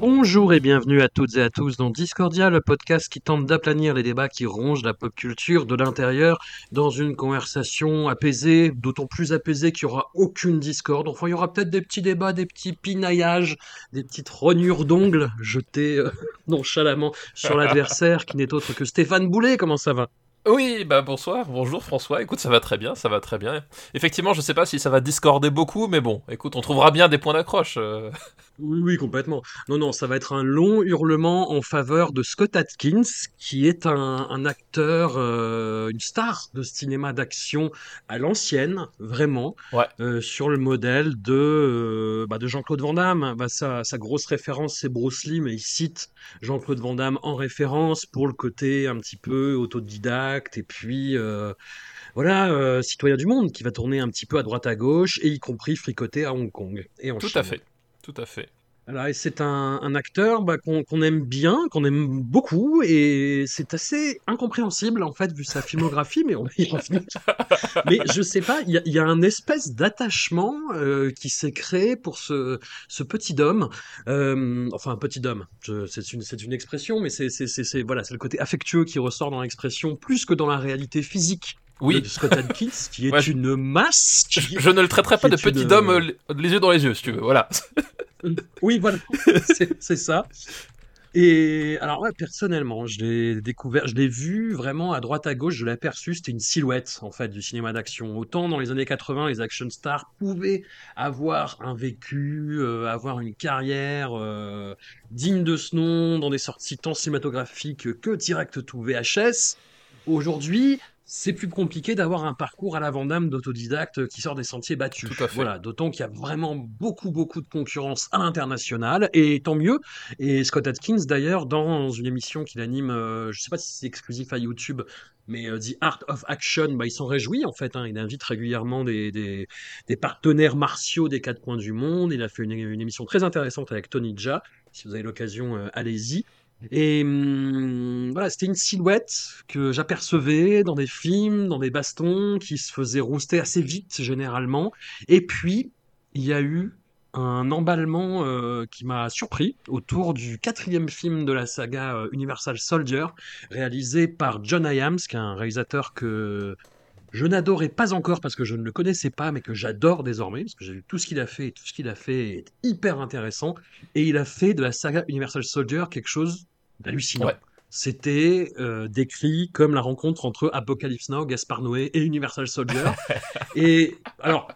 Bonjour et bienvenue à toutes et à tous dans Discordia, le podcast qui tente d'aplanir les débats qui rongent la pop culture de l'intérieur dans une conversation apaisée, d'autant plus apaisée qu'il n'y aura aucune discorde. Enfin, il y aura peut-être des petits débats, des petits pinaillages, des petites rognures d'ongles jetées euh, nonchalamment sur l'adversaire qui n'est autre que Stéphane Boulet. Comment ça va? Oui, bah bonsoir, bonjour François. Écoute, ça va très bien, ça va très bien. Effectivement, je sais pas si ça va discorder beaucoup, mais bon, écoute, on trouvera bien des points d'accroche. euh. Oui, oui, complètement. Non, non, ça va être un long hurlement en faveur de Scott Atkins, qui est un, un acteur, euh, une star de cinéma d'action à l'ancienne, vraiment, Ouais. euh, sur le modèle de, euh, bah, de Jean-Claude Van Damme. Bah, sa, sa grosse référence, c'est Bruce Lee, mais il cite Jean-Claude Van Damme en référence pour le côté un petit peu autodidacte, et puis... voilà, euh, citoyen du monde qui va tourner un petit peu à droite à gauche, et y compris fricoter à Hong Kong et en Tout Chine. à fait, tout à fait. Voilà, c'est un, un acteur bah, qu'on aime bien, qu'on aime beaucoup, et c'est assez incompréhensible en fait vu sa filmographie, mais on va y revenir. Mais je sais pas, il y a, il y a un espèce d'attachement euh, qui s'est créé pour ce, ce petit homme, euh, enfin un petit homme, c'est une, expression, mais c'est- voilà, c'est le côté affectueux qui ressort dans l'expression plus que dans la réalité physique Oui, de Scott Adkins, qui est Ouais, une masse. qui- je, je ne le traiterai pas de une- petit homme euh, les yeux dans les yeux, si tu veux, voilà. Oui, voilà, c'est ça. Et alors, ouais, personnellement, je l'ai découvert, je l'ai vu vraiment à droite à gauche, je l'ai aperçu, c'était une silhouette en fait du cinéma d'action. Autant dans les années 80, les action stars pouvaient avoir un vécu, euh, avoir une carrière euh, digne de ce nom, dans des sorties tant cinématographiques que direct tout VHS. Aujourd'hui, c'est plus compliqué d'avoir un parcours à la Vandame d'autodidacte qui sort des sentiers battus. Tout à fait. Voilà, d'autant qu'il y a vraiment beaucoup, beaucoup de concurrence à l'international, et tant mieux. Et Scott Atkins, d'ailleurs, dans une émission qu'il anime, euh, je sais pas si c'est exclusif à YouTube, mais euh, The Art of Action, bah, il s'en réjouit en fait. hein. il invite régulièrement des, des, des partenaires martiaux des quatre coins du monde. Il a fait une, une émission très intéressante avec Tony Jaa. Si vous avez l'occasion, euh, allez-y. Et hum, voilà, c'était une silhouette que j'apercevais dans des films, dans des bastons, qui se faisaient rouster assez vite généralement. Et puis, il y a eu un emballement euh, qui m'a surpris autour du quatrième film de la saga euh, Universal Soldier, réalisé par John Hyams, qui est un réalisateur que je n'adorais pas encore parce que je ne le connaissais pas, mais que j'adore désormais, parce que j'ai vu tout ce qu'il a fait, et tout ce qu'il a fait est hyper intéressant. Et il a fait de la saga Universal Soldier quelque chose d'hallucinant. Ouais. C'était euh, décrit comme la rencontre entre Apocalypse Now, Gaspar Noé et Universal Soldier. et alors,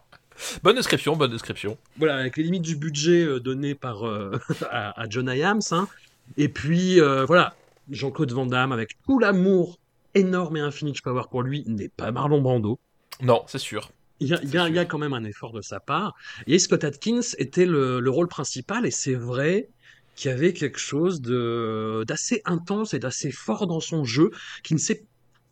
Bonne description, bonne description. voilà, avec les limites du budget euh, donné par euh, à, à John Hyams, hein. et puis euh, voilà, Jean-Claude Van Damme avec tout l'amour énorme et infini que je peux avoir pour lui n'est pas Marlon Brando. Non, c'est sûr. Il y, a, il y a- il y a quand même un effort de sa part. Et Scott Atkins était le, le rôle principal, et c'est vrai qu'il y avait quelque chose de d'assez intense et d'assez fort dans son jeu qui ne s'est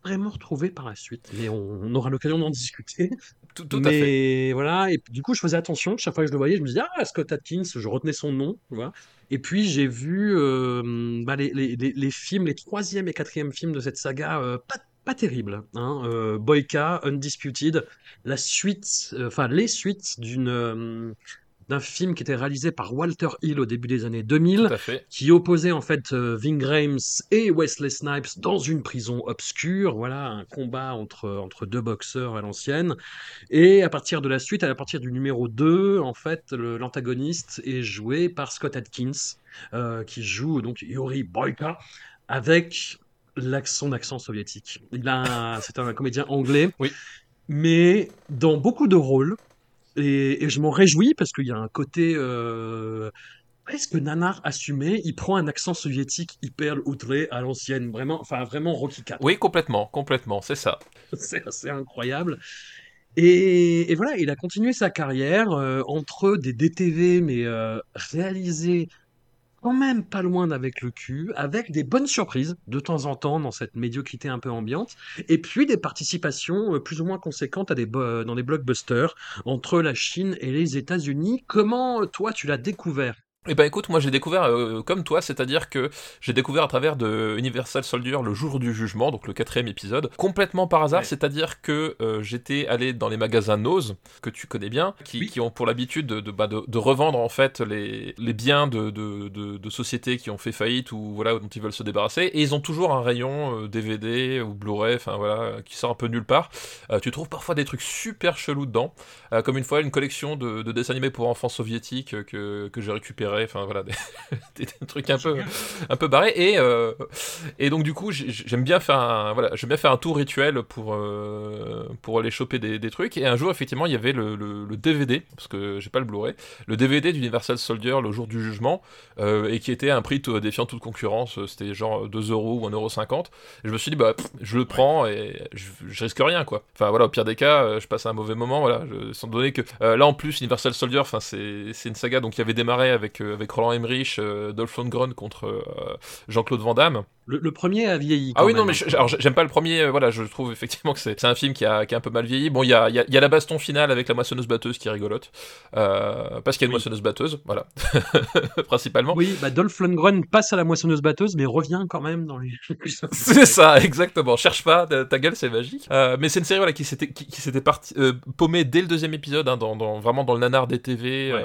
vraiment retrouvé par la suite. Mais on, on aura l'occasion d'en discuter. Tout, tout à fait. Voilà, et du coup, je faisais attention. Chaque fois que je le voyais, je me disais, ah, Scott Atkins, je retenais son nom. Tu vois. Et puis, j'ai vu euh, bah, les, les, les, les films, les troisième et quatrième films de cette saga, euh, pas, pas terribles. Hein. Euh, Boyka, Undisputed, la suite, euh, enfin, les suites d'une. euh, d'un film qui était réalisé par Walter Hill au début des années 2000, Tout à fait. qui opposait en fait euh, Ving Rhames et Wesley Snipes dans une prison obscure. Voilà, un combat entre, entre deux boxeurs à l'ancienne. Et à partir de la suite, à partir du numéro 2, en fait, l'antagoniste est joué par Scott Atkins, euh, qui joue donc Yuri Boyka avec l'ac- son accent soviétique. Il a, c'est un comédien anglais. Oui. mais dans beaucoup de rôles. Et, et je m'en réjouis parce qu'il y a un côté euh, presque nanar assumé. Il prend un accent soviétique hyper outré à l'ancienne, vraiment, enfin vraiment Rocky 4. Oui, complètement, complètement, c'est ça. C'est assez incroyable. Et, et voilà, il a continué sa carrière euh, entre des DTV, mais euh, réalisés quand même pas loin d'avec le cul, avec des bonnes surprises de temps en temps dans cette médiocrité un peu ambiante, et puis des participations euh, plus ou moins conséquentes à des bo- dans des blockbusters entre la Chine et les États-Unis. Comment euh, toi tu l'as découvert? Eh ben écoute, moi j'ai découvert euh, comme toi, c'est-à-dire que j'ai découvert à travers de Universal Soldier le jour du jugement, donc le quatrième épisode, complètement par hasard, Ouais. c'est-à-dire que euh, j'étais allé dans les magasins Nose, que tu connais bien, qui, Oui. qui ont pour l'habitude de, de, bah, de- de revendre en fait les, les biens de, de, de- de sociétés qui ont fait faillite ou voilà dont ils veulent se débarrasser, et ils ont toujours un rayon euh, DVD ou Blu-ray, enfin voilà, qui sort un peu nulle part. Euh, tu trouves parfois des trucs super chelous dedans, euh, comme une fois une collection de, de dessins animés pour enfants soviétiques euh, que, que j'ai récupéré enfin voilà, des, des- des trucs un peu, un peu barrés. Et, euh, et donc du coup, j'ai- j'aime bien faire un, voilà, j'aime bien faire un tour rituel pour, euh, pour aller choper des, des trucs. Et un jour, effectivement, il y avait le, le- le DVD, parce que j'ai pas le Blu-ray, le DVD d'Universal Soldier le jour du jugement, euh, et qui était à un prix défiant toute concurrence. C'était genre 2 euros ou 1,50€. Et je me suis dit, bah, pff, je le prends et je, je risque rien, quoi. Enfin voilà, au pire des cas, je passe un mauvais moment, voilà. Je, sans donner que là en plus, Universal Soldier, enfin c'est c'est une saga donc qui avait démarré avec avec Roland Emmerich, euh, Dolph Lundgren contre euh, Jean-Claude Van Damme. Le, le premier a vieilli. Ah oui, non, mais je- alors, j'aime pas le premier. euh, voilà, je trouve effectivement que c'est un film qui a, qui a un peu mal vieilli. Bon, il y a, y, a, il y a la baston finale avec la moissonneuse batteuse qui est rigolote. Euh, parce qu'il y a une Oui. moissonneuse batteuse, voilà. Principalement. Oui, bah Dolph Lundgren passe à la moissonneuse batteuse, mais revient quand même dans les. C'est ça, exactement. Cherche pas, ta, gueule, c'est magique. Euh, mais c'est une série voilà, qui s'était qui, qui s'était parti- paumée dès le deuxième épisode, hein, dans, dans- vraiment dans le nanar des TV, Ouais.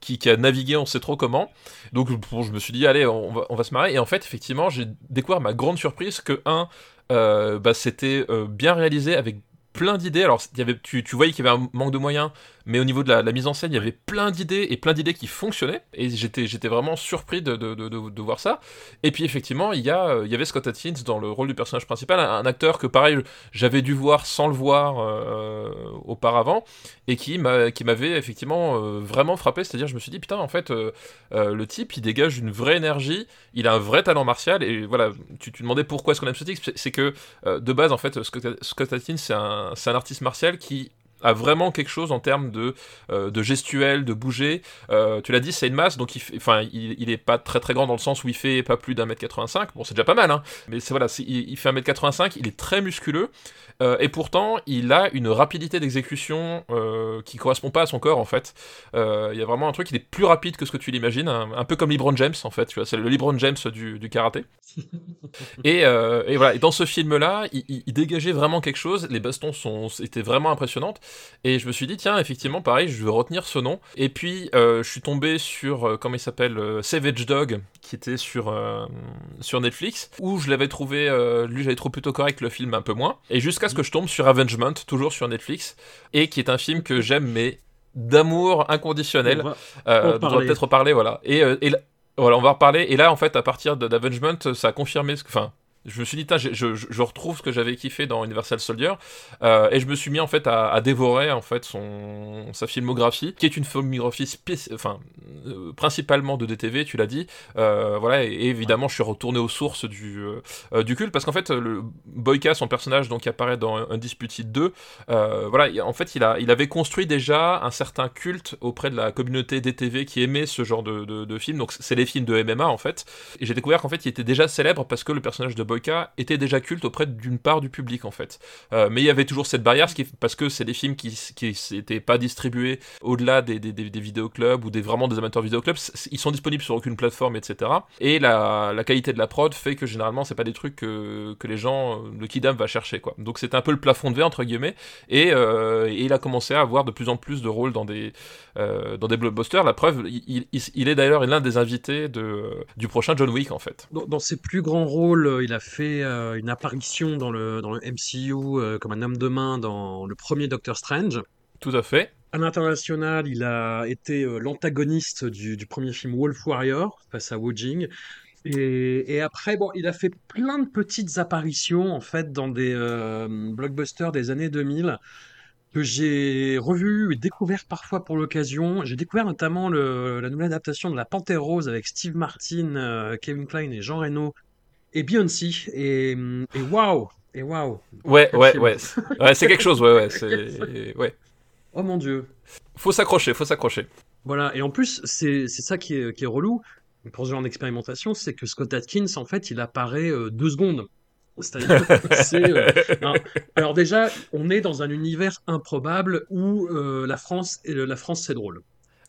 qui, qui a navigué, on sait trop comment. Donc bon, je me suis dit, allez, on va, on va se marrer. Et en fait, effectivement, j'ai découvert ma grande surprise que, un, euh, bah, c'était euh, bien réalisé avec plein d'idées. Alors, y avait, tu, tu voyais qu'il y avait un manque de moyens, mais au niveau de la, mise en scène, il y avait plein d'idées et plein d'idées qui fonctionnaient. Et j'étais, j'étais vraiment surpris de, de, de, de- voir ça. Et puis, effectivement, il y, euh, y avait Scott Atkins dans le rôle du personnage principal, un, acteur que, pareil, j'avais dû voir sans le voir euh, auparavant, et qui, m'a, qui m'avait effectivement euh, vraiment frappé. C'est-à-dire, je me suis dit, putain, en fait, le type, il dégage une vraie énergie, il a un vrai talent martial, et voilà, tu, tu demandais pourquoi est-ce qu'on aime ce type, c'est, que, de base, en fait, Scott, Scott Atkins, c'est un, c'est un artiste martial qui a vraiment quelque chose en termes de, euh, de gestuel, de bouger. Euh, tu l'as dit, c'est une masse, donc il, enfin, est pas très grand dans le sens où il fait pas plus d'un mètre 85. Bon, c'est déjà pas mal, hein. Mais c'est voilà, il, il fait un mètre 85, il est très musculeux. Euh, et pourtant, il a une rapidité d'exécution euh, qui correspond pas à son corps en fait. Euh, Il y a vraiment un truc, il est plus rapide que ce que tu l'imagines, un, un peu comme LeBron James en fait. Tu vois, c'est le LeBron James du, du karaté. Et, euh, et voilà, et dans ce film-là, il, il- il dégageait vraiment quelque chose. Les bastons sont, étaient vraiment impressionnantes. Et je me suis dit, tiens, effectivement, pareil, je vais retenir ce nom. Et puis, je suis tombé sur, comment il s'appelle, Savage Dog, qui était sur, sur Netflix, où je l'avais trouvé, lui, j'avais trouvé plutôt correct, le film un peu moins. Et jusqu'à ce que je tombe sur Avengement, toujours sur Netflix, et qui est un film que j'aime, mais d'amour inconditionnel On va- euh, on peut-être reparler, voilà. Et, euh, et voilà, on va en reparler. Et là, en fait, à partir d'Avengement, ça a confirmé ce que. Enfin, je me suis dit, je, je, retrouve ce que j'avais kiffé dans Universal Soldier. Euh, et je me suis mis, en fait, à, dévorer, en fait, son, sa filmographie, qui est une filmographie enfin, euh, principalement de DTV, tu l'as dit. Euh, voilà, et, évidemment, je suis retourné aux sources du, du culte, parce qu'en fait, Boyka, son personnage, donc, qui apparaît dans Undisputed 2, euh, voilà, il- en fait, il, a, il avait construit déjà un certain culte auprès de la communauté DTV qui aimait ce genre de, de, de. Donc, c'est les films de MMA, en fait. Et j'ai découvert qu'en fait, il était déjà célèbre parce que le personnage de Boyka était déjà culte auprès d'une part du public, en fait. Euh, mais il y avait toujours cette barrière, parce que c'est des films qui n'étaient pas distribués au-delà des, des, des, des vidéoclubs ou des, vraiment des amateurs vidéoclubs. Ils sont disponibles sur aucune plateforme, etc. Et la, la qualité de la prod fait que généralement, c'est pas des trucs que, que les gens, le kidam va chercher, quoi. Donc, c'était un peu le plafond de verre, entre guillemets. Et, euh, il a commencé à avoir de plus en plus de rôles dans des, euh, dans des blockbusters. La preuve, il, est d'ailleurs l'un des invités de, du prochain John Wick, en fait. Dans, dans ses plus grands rôles, euh, il a fait euh, une apparition dans le, dans le MCU euh, comme un homme de main dans le premier Doctor Strange. Tout à fait. À l'international, il a été euh, l'antagoniste du, du premier film Wolf Warrior face à Wu Jing. Et, et après, bon, il a fait plein de petites apparitions en fait dans des blockbusters des années 2000 que j'ai revu et découvert parfois pour l'occasion. J'ai découvert notamment le, la nouvelle adaptation de La Panthère Rose avec Steve Martin, euh, Kevin Kline et Jean Reno et Beyoncé. Et, et waouh! Et waouh! Ouais, ouais, film. ouais. Ouais, c'est quelque chose, ouais, ouais. C'est... Ouais. Oh mon Dieu! Faut s'accrocher, faut s'accrocher. Voilà, et en plus, c'est c'est ça qui est, qui est relou pour ce genre d'expérimentation, c'est que Scott Atkins, en fait, il apparaît euh, deux secondes. C'est-à-dire, c'est, euh. Alors déjà, on est dans un univers improbable où euh, la France, et la France c'est drôle.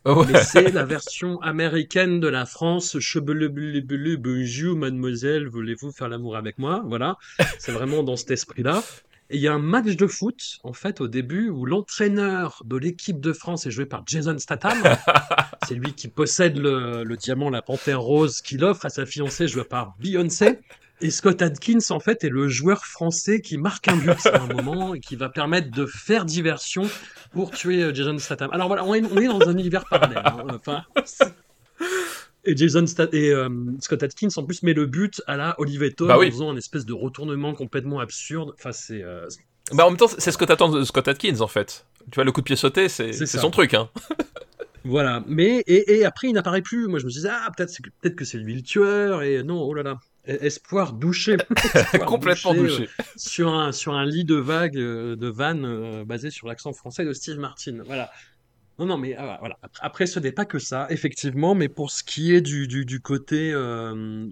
Ouais. Mais c'est la version américaine de la France. Chebele, bleu, bleu, bonjour, mademoiselle, voulez-vous faire l'amour avec moi? Voilà. C'est vraiment dans cet esprit-là. Et il y a un match de foot, en fait, au début, où l'entraîneur de l'équipe de France est joué par Jason Statham. C'est lui qui possède le, le diamant, la panthère rose, qu'il offre à sa fiancée, jouée par Beyoncé. Et Scott Adkins, en fait, est le joueur français qui marque un but à un moment et qui va permettre de faire diversion pour tuer euh, Jason Statham. Alors voilà, on est, on est dans un univers parallèle. hein. Enfin, c'est- et Jason Stat et euh, Scott Adkins en plus met le but à la Olivetto Bah oui. en faisant un espèce de retournement complètement absurde. Enfin, c'est euh, Bah en même temps, c'est ce que t'attends de Scott Atkins en fait. Tu vois, le coup de pied sauté, c'est C'est c'est son truc, hein. Voilà, mais et, et après il n'apparaît plus. Moi je me disais ah peut-être c'est que- peut-être que c'est lui le tueur et non oh là là espoir douché Espoir Complètement douché, douché. euh, sur un sur un lit de vagues euh, de vannes euh, basé sur l'accent français de Steve Martin. Voilà. Non non mais ah, voilà après, ce n'est pas que ça effectivement, mais pour ce qui est du du, du côté euh,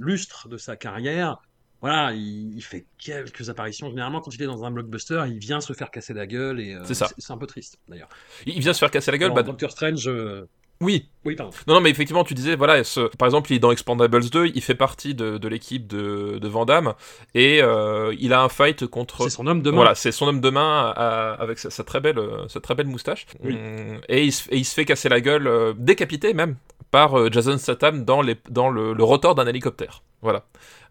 lustre de sa carrière. Voilà, il, il fait quelques apparitions. Généralement, quand il est dans un blockbuster, il vient se faire casser la gueule et euh, C'est un peu triste, d'ailleurs. Il vient se faire casser la gueule. Alors, Bah, Doctor Strange, euh, oui. Oui, pardon. Non, non, mais effectivement, tu disais, voilà, ce- par exemple, il est dans Expandables 2, il fait partie de, de l'équipe de, de Van Damme, et euh, il a un fight contre... C'est son homme de main. Voilà, c'est son homme de main à- avec sa, sa très belle, euh, sa très belle moustache. Oui. Hum, Et, il se, et il se fait casser la gueule, euh, décapité même, par euh, Jason Statham dans, les, dans le, le rotor d'un hélicoptère. Voilà.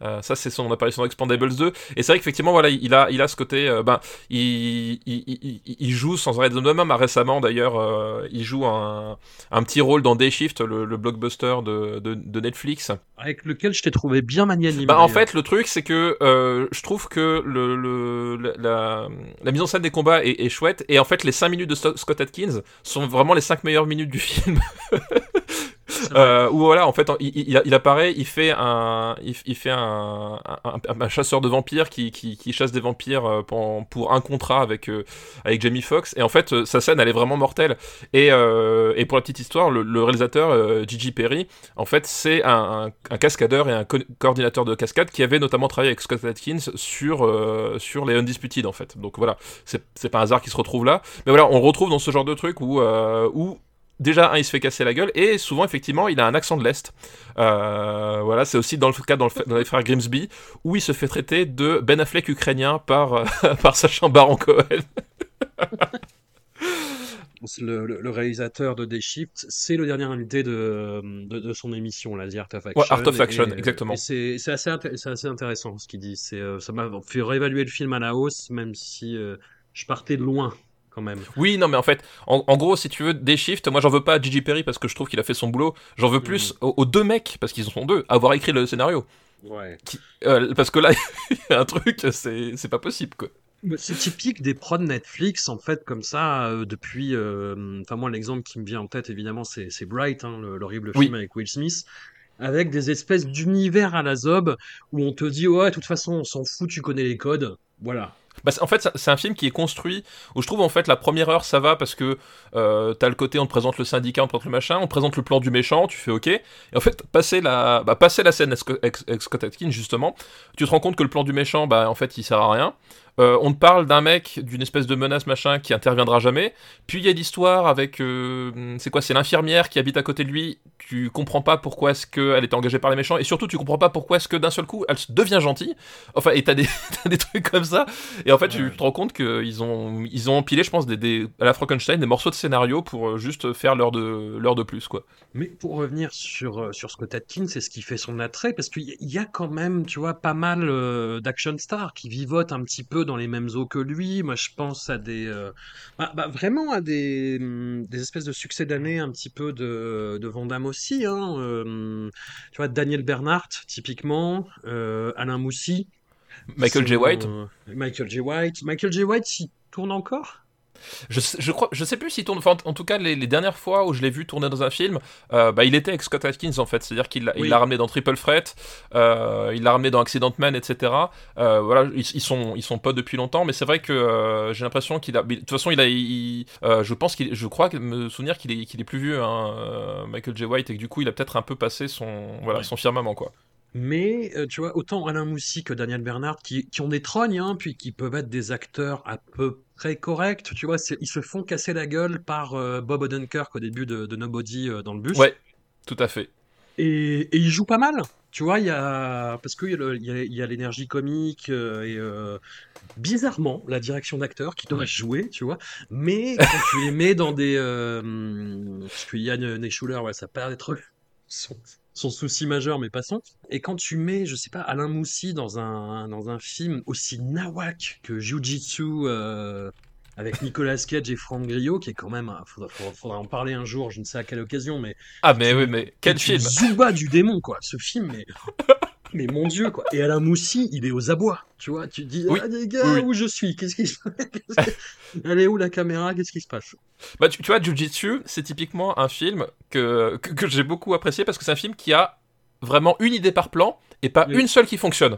Euh, ça, c'est son apparition dans Expandables 2. Et c'est vrai qu'effectivement, voilà, il a, il a ce côté. euh, ben, il, il, il, il joue sans arrêt de même. hein, Récemment, d'ailleurs, euh, il joue un, un petit rôle dans Day Shift, le, le blockbuster de, de, de Netflix. avec lequel je t'ai trouvé bien magnanime. Bah, en fait, le truc, c'est que euh, je trouve que le, le, la, mise en scène des combats est, est chouette. Et en fait, les 5 minutes de Scott Atkins sont vraiment les 5 meilleures minutes du film. Euh, où voilà, en fait, il, il, il apparaît, il fait un, il, il fait un, un, chasseur de vampires qui, qui, qui chasse des vampires euh, pour, pour un contrat avec, euh, avec Jamie Foxx. Et en fait, euh, sa scène, elle est vraiment mortelle. Et, euh, et pour la petite histoire, le, le réalisateur euh, Gigi Perry, en fait, c'est un, cascadeur et un co- coordinateur de cascade qui avait notamment travaillé avec Scott Atkins sur, sur les Undisputed, en fait. Donc voilà, c'est pas un hasard qu'il se retrouve là. Mais voilà, on retrouve dans ce genre de truc où, où déjà un il se fait casser la gueule et souvent effectivement il a un accent de l'est euh, voilà c'est aussi dans le cas dans, le, dans les frères Grimsby où il se fait traiter de Ben Affleck ukrainien par euh, par Sacha Baron Cohen Le, le- le réalisateur de Day Shift, c'est le dernier invité de, de, de son émission, là, The Art of Action. Ouais, Art of Action, Et- exactement. C'est assez, assez intéressant ce qu'il dit. C'est, euh, ça m'a fait réévaluer le film à la hausse, même si euh, je partais de loin quand même. oui non mais en fait en, en gros si tu veux des shifts moi j'en veux pas à Gigi Perry parce que je trouve qu'il a fait son boulot j'en veux plus aux, aux deux mecs parce qu'ils sont deux avoir écrit le scénario Ouais. Qui- euh, parce que là il y a un truc c'est c'est pas possible quoi C'est typique des prods Netflix, en fait, comme ça, euh, depuis. euh, Enfin, moi, l'exemple qui me vient en tête, évidemment, c'est Bright, hein, le- l'horrible Oui. film avec Will Smith, avec des espèces d'univers à la zob où on te dit, ouais, de toute façon, on s'en fout, tu connais les codes. Voilà. Bah, en fait, c'est- un film qui est construit où je trouve en fait la première heure ça va parce que euh, t'as le côté on te présente le syndicat, on te présente le machin, on te présente le plan du méchant, tu fais ok. Et en fait, passer la, bah, passer la scène avec Sco- avec avec Scott Atkins justement, tu te rends compte que le plan du méchant, bah en fait il sert à rien. Euh, on te parle d'un mec, d'une espèce de menace machin qui interviendra jamais. Puis il y a l'histoire avec, euh, c'est quoi, c'est l'infirmière qui habite à côté de lui. Tu comprends pas pourquoi est-ce qu'elle était engagée par les méchants et surtout tu comprends pas pourquoi est-ce que d'un seul coup elle devient gentille. Enfin et t'as des, trucs comme ça. En fait, tu te rends compte qu'ils ont, ils ont empilé, je pense, des, des, à la Frankenstein, des morceaux de scénario pour euh, juste faire l'heure de, l'heure de plus, quoi. Mais pour revenir sur, euh, sur Scott Atkins, c'est ce qui fait son attrait, parce qu'il y, a quand même, tu vois, pas mal euh, d'action stars qui vivotent un petit peu dans les mêmes eaux que lui. Moi, je pense à des, euh, bah, bah, vraiment à des, hum, des espèces de succès d'année un petit peu de, de Van Damme aussi. Hein. euh, tu vois, Daniel Bernhardt, typiquement, Alain Moussy. Michael J. White. euh, Michael J. White. Michael J. White, il tourne encore? Je, je crois, je sais plus s'il tourne. Enfin, en tout cas, les, les dernières fois où je l'ai vu tourner dans un film, euh, bah, il était avec Scott Atkins en fait. C'est-à-dire qu'il Oui. l'a ramené dans Triple Threat, euh, il l'a ramené dans Accident Man, etc. Euh, voilà, ils, ils sont ils sont potes depuis longtemps, mais c'est vrai que euh, j'ai l'impression qu'il a. De toute façon, il a. il- euh, je pense qu'il, je crois me souvenir qu'il est qu'il est plus vieux, hein, euh, Michael J. White, et que du coup, il a peut-être un peu passé son voilà Ouais. son firmament quoi. Mais euh, tu vois, autant Alain Moussy que Daniel Bernard, qui, qui ont des trognes, hein, puis qui peuvent être des acteurs à peu près corrects, tu vois, ils se font casser la gueule par euh, Bob Odenkirk au début de, de Nobody euh, dans le bus. Ouais, tout à fait. Et, et ils jouent pas mal. Tu vois, il y a. Parce qu'il y a le- il y a, il y a l'énergie comique euh, et. euh, Bizarrement, la direction d'acteur qui doit jouer, tu vois, mais quand tu les mets dans des. euh, parce que Yann Nechuler, ouais, ça paraît être son, son souci majeur, mais passons. Et quand tu mets, je sais pas, Alain Moussy dans un, dans un film aussi nawak que Jiu-Jitsu euh, avec Nicolas Cage et Franck Grillo, qui est quand même. un- Faudra, faudra- faudra en parler un jour, je ne sais à quelle occasion, mais Ah mais oui, mais quel film? Zuba du démon, quoi. Ce film, mais. Mais mon dieu, quoi. Et Alain Moussy, il est aux abois. Tu vois, tu dis, Oui, ah, les gars, oui, oui. où je suis? Qu'est-ce qui se passe? Elle est où la caméra? Qu'est-ce qui se passe? Bah, tu, tu vois, Jiu-Jitsu, c'est typiquement un film que, que, que j'ai beaucoup apprécié parce que c'est un film qui a vraiment une idée par plan et pas une seule qui fonctionne.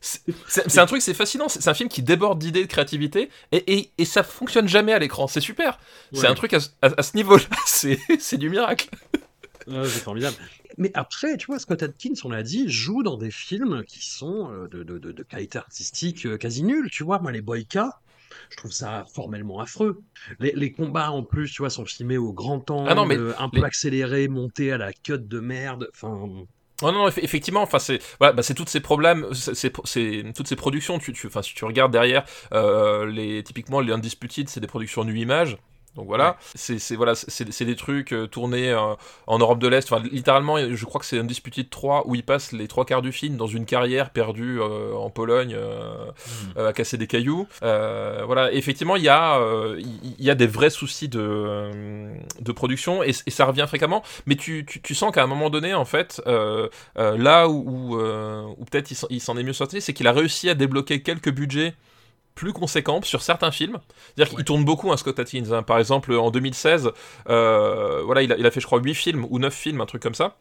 C'est un truc, c'est fascinant. C'est un film qui déborde d'idées, de créativité et, et, et ça fonctionne jamais à l'écran. C'est super. C'est un truc à, ce- à- à ce niveau-là. C'est c'est du miracle. Ah, c'est formidable. Mais après, tu vois, Scott Adkins, on l'a dit, joue dans des films qui sont euh, de, de, de, de qualité artistique euh, quasi nulle. Tu vois, moi, les Boyka, je trouve ça formellement affreux. Les, les combats, en plus, tu vois, sont filmés au grand angle, Ah non, mais euh, un les- peu accélérés, montés à la cut de merde. Enfin, Oh non, non, eff- effectivement, enfin c'est voilà, bah, c'est toutes ces problèmes, c'est c'est- c'est toutes ces productions. Tu, tu, enfin si tu regardes derrière, euh, les typiquement les Undisputed, c'est des productions nu image. Donc voilà, c'est c'est- voilà, c'est c'est des trucs euh, tournés euh, en Europe de l'Est. Enfin, littéralement, je crois que c'est Undisputed 3 où il passe les trois quarts du film dans une carrière perdue euh, en Pologne euh, à casser des cailloux. Voilà, effectivement, il y a il y a des vrais soucis de de production et, et ça revient fréquemment. Mais tu, tu, tu sens qu'à un moment donné, en fait, là où, où, où peut-être il s'en- il s'en est mieux sorti, c'est qu'il a réussi à débloquer quelques budgets plus conséquents sur certains films. C'est-à-dire qu'il tourne beaucoup, un Scott Atkins. hein. Par exemple, en 2016, euh, voilà, il a, il a fait, je crois, 8 films ou 9 films, un truc comme ça.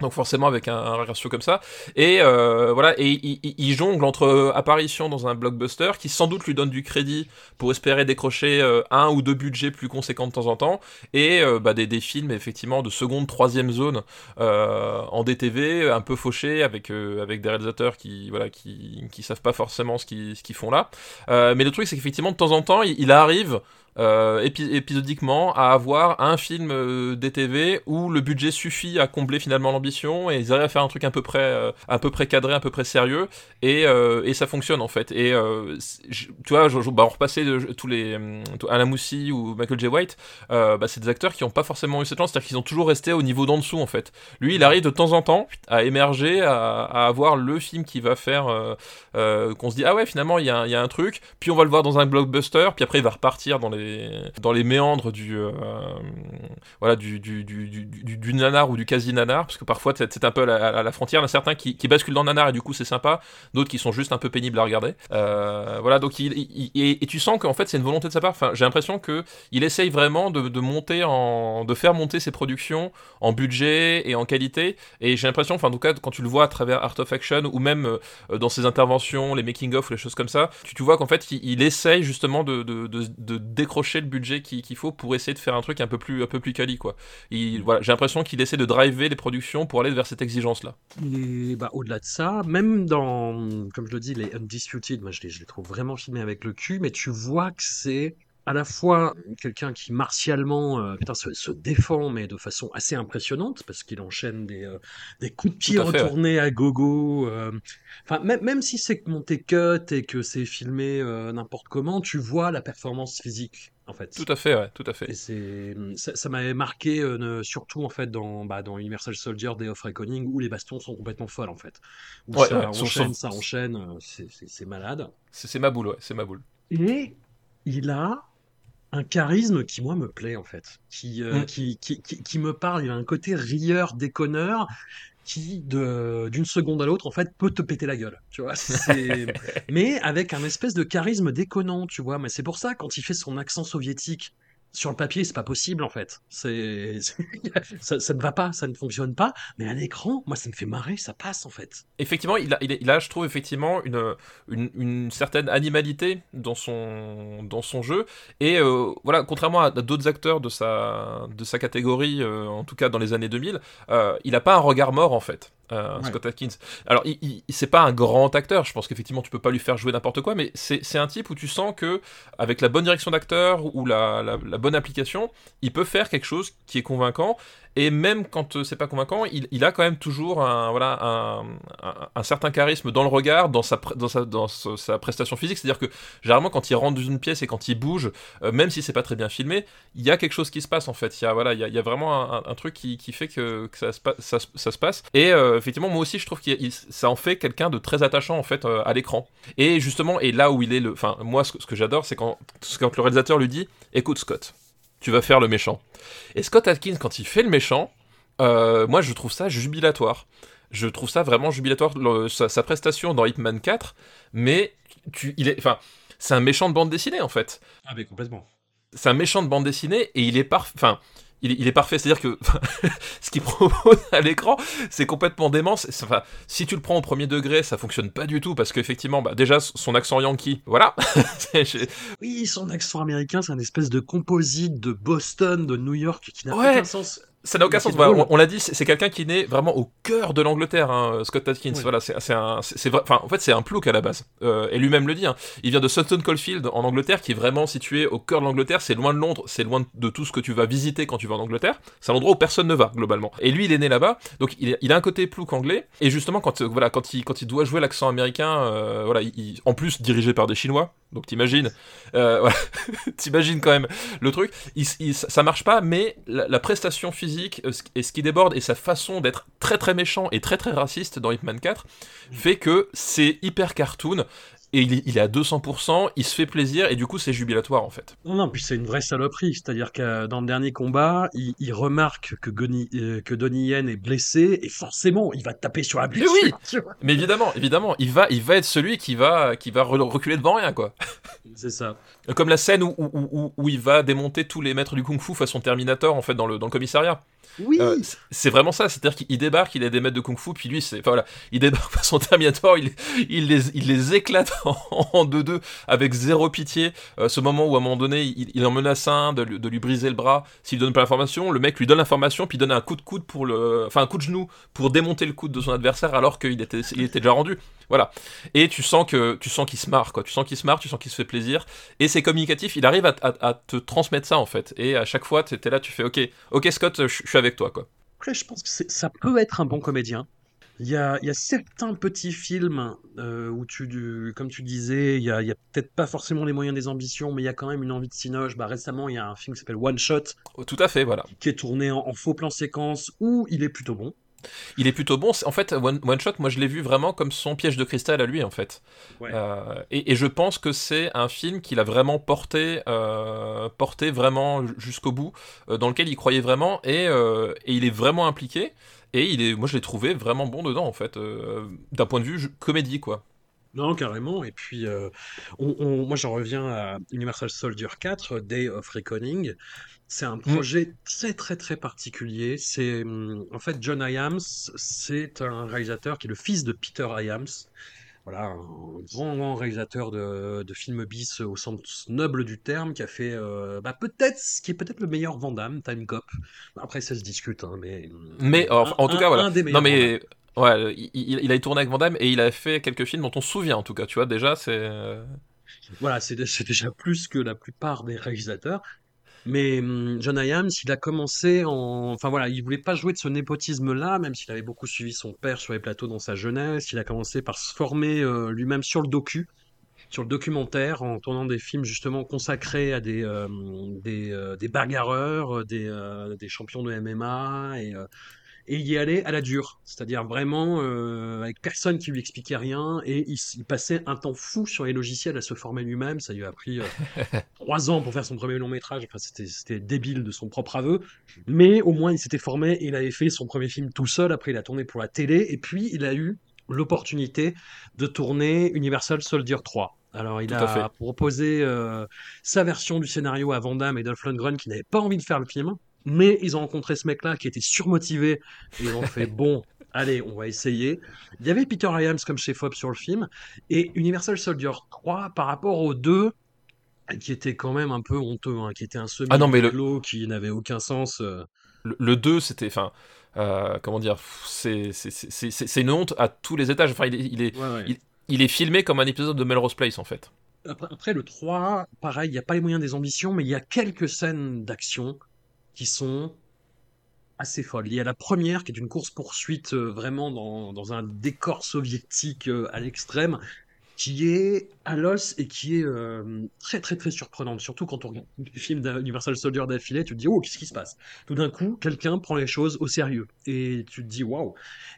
Donc forcément avec un, un ratio comme ça. Et euh, voilà, et il, jongle entre apparition dans un blockbuster qui sans doute lui donne du crédit pour espérer décrocher euh, un ou deux budgets plus conséquents de temps en temps, et euh, bah, des, films effectivement de seconde, troisième zone en DTV, un peu fauchés avec des réalisateurs qui voilà qui qui savent pas forcément ce qu'ils font là. Mais le truc c'est qu'effectivement de temps en temps il arrive euh, épi- épisodiquement à avoir un film euh, DTV où le budget suffit à combler finalement l'ambition et ils arrivent à faire un truc à peu près euh, peu près cadré, à peu près sérieux et, euh, et ça fonctionne en fait. Et euh, tu vois, bah, on repassait de- tous les hum, Alain Moussy ou Michael J. White, euh, bah, c'est des acteurs qui n'ont pas forcément eu cette chance, c'est-à-dire qu'ils ont toujours resté au niveau d'en dessous en fait. Lui, il arrive de temps en temps à émerger, à avoir le film qui va faire euh, qu'on se dit ah ouais finalement il y, a un- truc, puis on va le voir dans un blockbuster, puis après il va repartir dans les dans les méandres du euh, voilà du du, du, du, nanar ou du quasi nanar, parce que parfois c'est un peu à la, frontière, il y en a certains qui, basculent dans nanar et du coup c'est sympa, d'autres qui sont juste un peu pénibles à regarder. Euh, voilà donc et, tu sens qu'en fait c'est une volonté de sa part. J'ai l'impression que il essaye vraiment de, monter de faire monter ses productions en budget et en qualité et j'ai l'impression enfin en tout cas quand tu le vois à travers Art of Action ou même dans ses interventions les making of les choses comme ça tu, tu vois qu'en fait il, il essaye justement de, de, de, décrocher le budget qu'il qu'il faut pour essayer de faire un truc un peu plus un peu plus quali quoi. J'ai l'impression qu'il essaie de driver les productions pour aller vers cette exigence là Et bah, au-delà de ça, même dans, comme je le dis, les Undisputed, moi je les, je les trouve vraiment filmés avec le cul, mais tu vois que c'est à la fois quelqu'un qui martialement euh, putain, se, se défend, mais de façon assez impressionnante, parce qu'il enchaîne des, euh, des coups de pied fait, retournés à gogo. euh. Enfin, même, même si c'est monté cut et que c'est filmé n'importe comment, tu vois la performance physique, en fait. Tout à fait, ouais, tout à fait. Et c'est ça, ça m'avait marqué euh, surtout en fait dans bah, dans Universal Soldier Day of Reckoning où les bastons sont complètement folles en fait. Où Ouais, ça ouais, enchaîne, ça enchaîne, euh, c'est malade. C'est ma boule, ouais, c'est ma boule. Et il a un charisme qui moi me plaît en fait, qui euh, Mm. qui, qui, qui qui me parle. Il a un côté rieur, déconneur qui de d'une seconde à l'autre en fait peut te péter la gueule, tu vois. Mais avec un espèce de charisme déconnant, tu vois. Mais c'est pour ça quand il fait son accent soviétique sur le papier, c'est pas possible en fait. C'est ça, ça ne va pas, ça ne fonctionne pas. Mais à l'écran, moi ça me fait marrer, ça passe en fait. Effectivement, il a, il, a, a, je trouve, effectivement, une, une, une certaine animalité dans son, dans son jeu. Et euh, voilà, contrairement à d'autres acteurs de sa, de sa catégorie, euh, en tout cas dans les années 2000, euh, il n'a pas un regard mort, en fait. Euh, Ouais. Scott Atkins. Alors, il, il- c'est pas un grand acteur. Je pense qu'effectivement, tu peux pas lui faire jouer n'importe quoi, mais c'est c'est un type où tu sens que, avec la bonne direction d'acteur ou la, la, la bonne application, il peut faire quelque chose qui est convaincant. Et même quand euh, c'est pas convaincant, il, a quand même toujours un, voilà, un, certain charisme dans le regard, dans sa, dans sa, dans sa, prestation physique. C'est-à-dire que généralement, quand il rentre dans une pièce et quand il bouge, euh, même si c'est pas très bien filmé, il y a quelque chose qui se passe en fait. Il y a, voilà, il y a, vraiment un, truc qui, qui fait que, ça, se passe. Et euh, effectivement, moi aussi, je trouve que ça en fait quelqu'un de très attachant en fait à l'écran. Et justement, et là où il est le. Enfin, moi, ce ce que j'adore, c'est quand, quand le réalisateur lui dit Écoute, Scott, tu vas faire le méchant. Et Scott Atkins, quand il fait le méchant, euh, moi je trouve ça jubilatoire. Je trouve ça vraiment jubilatoire, le- sa, sa prestation dans Hitman 4, mais tu, il est, enfin, c'est un méchant de bande dessinée en fait. Ah mais complètement. C'est un méchant de bande dessinée et il est parfait. Enfin, il, est- il est parfait, c'est-à-dire que ce qu'il propose à l'écran, c'est complètement dément. Enfin, si tu le prends au premier degré, ça fonctionne pas du tout parce qu'effectivement, bah, déjà son accent yankee, voilà. Oui, son accent américain, c'est un espèce de composite de Boston, de New York qui n'a Ouais. aucun sens. Ça n'a aucun sens. Voilà, on on l'a dit, c'est quelqu'un qui naît vraiment au cœur de l'Angleterre, hein, Scott Atkins. Oui. Voilà, c'est un, c'est. Enfin, en fait, c'est un plouc à la base. Euh, et lui-même le dit. hein. Il vient de Sutton Coldfield en Angleterre, qui est vraiment situé au cœur de l'Angleterre. C'est loin de Londres, c'est loin de tout ce que tu vas visiter quand tu vas en Angleterre. C'est un endroit où personne ne va globalement. Et lui, il est né là-bas, donc il, a un côté plouc anglais. Et justement, quand euh, voilà, quand il quand il doit jouer l'accent américain, euh, voilà, il- il- en plus dirigé par des Chinois. Donc t'imagines, euh, voilà, t'imagines quand même le truc. Ça marche pas, mais la, la prestation physique euh, et ce qui déborde et sa façon d'être très très méchant et très très raciste dans Hitman 4 fait que c'est hyper cartoon et il, est- il est à 200%, il se fait plaisir et du coup c'est jubilatoire en fait. Non, non, puis c'est une vraie saloperie. C'est-à-dire que dans le dernier combat, il, il remarque que, Goni- euh, que Donnie Yen est blessé et forcément, il va taper sur la blessure. oui. tu vois. Mais évidemment, évidemment, il va, il va être celui qui va, qui va re- reculer devant rien quoi. C'est ça. Comme la scène où, où, où, où il va démonter tous les maîtres du kung-fu façon Terminator en fait dans le, dans le commissariat. Oui. Euh, c'est vraiment ça, c'est-à-dire qu'il débarque, il a des maîtres de kung-fu, puis lui, c'est, enfin voilà, il débarque par son Terminator, il, les, il les éclate en, deux-deux avec zéro pitié. Euh, ce moment où à un moment donné, il, en menace un de, lui- de lui briser le bras, s'il donne pas l'information, le mec lui donne l'information, puis il donne un coup de coude pour le, enfin un coup de genou pour démonter le coude de son adversaire alors qu'il était, il était déjà rendu. Voilà. Et tu sens que, tu sens qu'il se marre, quoi. Tu sens qu'il se marre, tu sens qu'il se fait plaisir. Et c'est communicatif, il arrive à, à- à te transmettre ça en fait. Et à chaque fois, t'es là, tu fais, ok, ok Scott, je suis avec toi, quoi. Après, je pense que ça peut être un bon comédien. Il y a, il y a certains petits films euh, où tu, du- comme tu disais, il y a, peut-être pas forcément les moyens des ambitions, mais il y a quand même une envie de cinoche. Bah, récemment, il y a un film qui s'appelle One Shot, Oh, Tout à fait, voilà. qui est tourné en, en faux plan séquence, où il est plutôt bon. Il est plutôt bon. En fait, One, One Shot, moi je l'ai vu vraiment comme son piège de cristal à lui, en fait. Ouais. Euh, et, et je pense que c'est un film qu'il a vraiment porté, euh, porté vraiment jusqu'au bout, euh, dans lequel il croyait vraiment, et, et il est vraiment impliqué. Et il est, moi je l'ai trouvé vraiment bon dedans, en fait, d'un point de vue comédie, quoi. Non, carrément. Et puis, euh, on, on- moi, j'en reviens à Universal Soldier 4, Day of Reckoning. C'est un projet très, très, très particulier. C'est, hum, en fait, John Hyams, c'est un réalisateur qui est le fils de Peter Hyams. Voilà, un grand, grand réalisateur de, de films bis au sens noble du terme, qui a fait, euh, bah, peut-être, ce qui est peut-être le meilleur Van Damme, Time Cop. Après, ça se discute, hein, mais. Mais un- en, tout un- cas, voilà. un des non, Van mais. Ouais, il, il- a tourné avec Van et il a fait quelques films dont on se souvient en tout cas, tu vois, déjà c'est... euh, Voilà, c'est déjà plus que la plupart des réalisateurs. Mais hum, John Hyams, il a commencé en... Enfin voilà, il voulait pas jouer de ce népotisme-là, même s'il avait beaucoup suivi son père sur les plateaux dans sa jeunesse. Il a commencé par se former euh, lui-même sur le docu, sur le documentaire, en tournant des films justement consacrés à des, euh, des, des bagarreurs, des, des champions de MMA, et, et il y allait à la dure. C'est-à-dire vraiment euh, avec personne qui lui expliquait rien, et il, passait un temps fou sur les logiciels à se former lui-même. Ça lui a pris euh, trois ans pour faire son premier long métrage. Enfin, c'était, débile de son propre aveu. Mais au moins, il s'était formé et il avait fait son premier film tout seul. Après, il a tourné pour la télé. Et puis, il a eu l'opportunité de tourner Universal Soldier 3. Alors, il Tout a proposé euh, sa version du scénario à Van Damme et Dolph Lundgren qui n'avaient pas envie de faire le film. Mais ils ont rencontré ce mec-là qui était surmotivé. Et ils ont fait bon, allez, on va essayer. Il y avait Peter Hyams comme chef-op sur le film. Et Universal Soldier 3, par rapport aux deux, qui était quand même un peu honteux, hein, qui était un semi Ah non, mais le- qui n'avait aucun sens. euh. Le, le 2, c'était. Enfin. euh, comment dire C'est une honte à tous les étages. Enfin, il est, il est, Ouais, ouais. il- il est filmé comme un épisode de Melrose Place, en fait. Après, après, le 3, pareil, il n'y a pas les moyens des ambitions, mais il y a quelques scènes d'action qui sont assez folles. Il y a la première qui est une course-poursuite euh, vraiment dans, dans un décor soviétique euh, à l'extrême, qui est à l'os et qui est euh, très très très surprenante. Surtout quand on regarde les films d'Universal Soldier d'affilée, tu te dis oh qu'est-ce qui se passe? Tout d'un coup, quelqu'un prend les choses au sérieux et tu te dis waouh.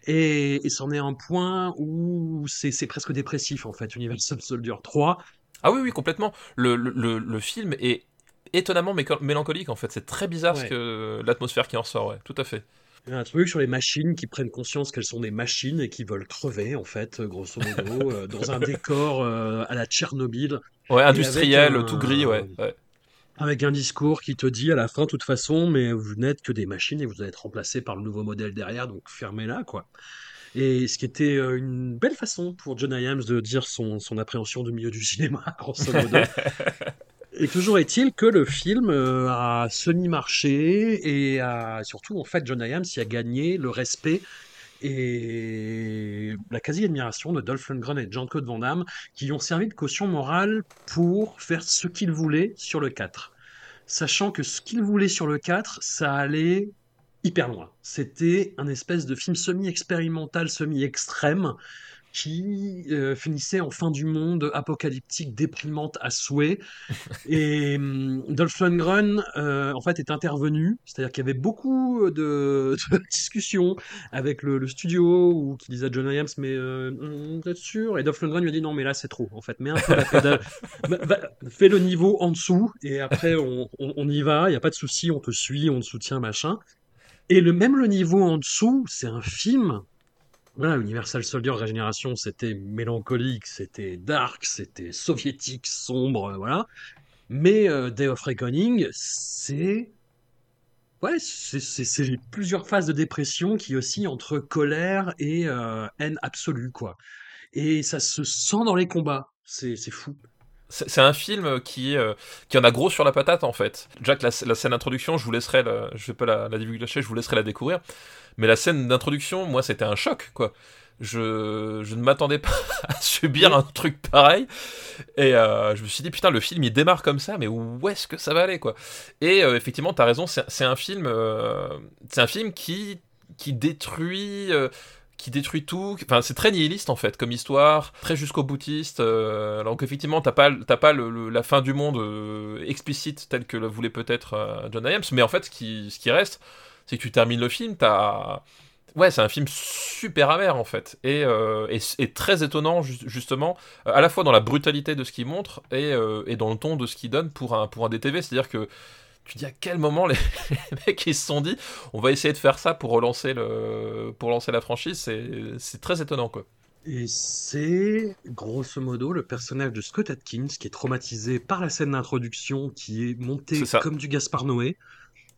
Et, et c'en est un point où c'est presque dépressif en fait. Universal Soldier 3, Ah oui, oui, complètement. Le, le- le film est étonnamment mélancolique, en fait. C'est très bizarre ce que l'atmosphère qui en sort, ouais. Tout à fait. Il y a un truc sur les machines qui prennent conscience qu'elles sont des machines et qui veulent crever, en fait, euh, grosso modo, euh, dans un décor euh, à la Tchernobyl, Ouais, industriel, un- tout gris, ouais. ouais. avec un discours qui te dit à la fin, de toute façon, mais vous n'êtes que des machines et vous allez être remplacés par le nouveau modèle derrière, donc fermez-la, quoi. Et ce qui était une belle façon pour John Hyams de dire son, son appréhension du milieu du cinéma, grosso modo. Et toujours est-il que le film euh, a semi-marché et surtout, en fait, John Hyams y a gagné le respect et la quasi-admiration de Dolph Lundgren et Jean-Claude Van Damme qui ont servi de caution morale pour faire ce qu'ils voulaient sur le 4. Sachant que ce qu'ils voulaient sur le 4, ça allait hyper loin. C'était un espèce de film semi-expérimental, semi-extrême qui euh, finissait en fin du monde apocalyptique déprimante à souhait. Et hum, Dolph Lundgren euh, en fait est intervenu. C'est-à-dire qu'il y avait beaucoup de, de discussions avec le, le studio ou qui disait à John Williams mais euh, hum, vous êtes sûr? Et Dolph Lundgren lui a dit non mais là c'est trop en fait. Mets un peu la pédale. Va- va- fais le niveau en dessous et après on, on- on y va. Il y a pas de souci on te suit on te soutient machin. Et le même le niveau en dessous c'est un film voilà, Universal Soldier Régénération, c'était mélancolique, c'était dark, c'était soviétique, sombre, euh, voilà. Mais euh, Day of Reckoning, c'est. Ouais, c'est plusieurs phases de dépression qui oscillent entre colère et euh, haine absolue, quoi. Et ça se sent dans les combats. C'est fou. C'est un film qui, euh, qui en a gros sur la patate en fait. Jack, la, scène d'introduction, je vous laisserai, la- je vais pas la, divulguer, je vous laisserai la découvrir. Mais la scène d'introduction, moi, c'était un choc, quoi. Je, je ne m'attendais pas à subir un truc pareil. Et euh, je me suis dit, putain, le film, il démarre comme ça, mais où est-ce que ça va aller, quoi? Et euh, effectivement, t'as raison, c'est c'est un film, euh, c'est un film qui, qui détruit... qui détruit tout. Enfin, c'est très nihiliste en fait comme histoire, très jusqu'au boutiste. euh, donc effectivement, t'as pas, t'as pas le- la fin du monde euh, explicite telle que le voulait peut-être euh, John Hyams, mais en fait, ce qui, reste, c'est que tu termines le film, t'as Ouais, c'est un film super amer en fait, et, euh, très étonnant ju- justement, à la fois dans la brutalité de ce qu'il montre et, et dans le ton de ce qu'il donne pour un, pour un DTV. C'est-à-dire que tu dis à quel moment les, les mecs ils se sont dit on va essayer de faire ça pour relancer, le, pour lancer la franchise, c'est c'est très étonnant quoi. Et c'est, grosso modo, le personnage de Scott Atkins qui est traumatisé par la scène d'introduction qui est montée comme du Gaspard Noé.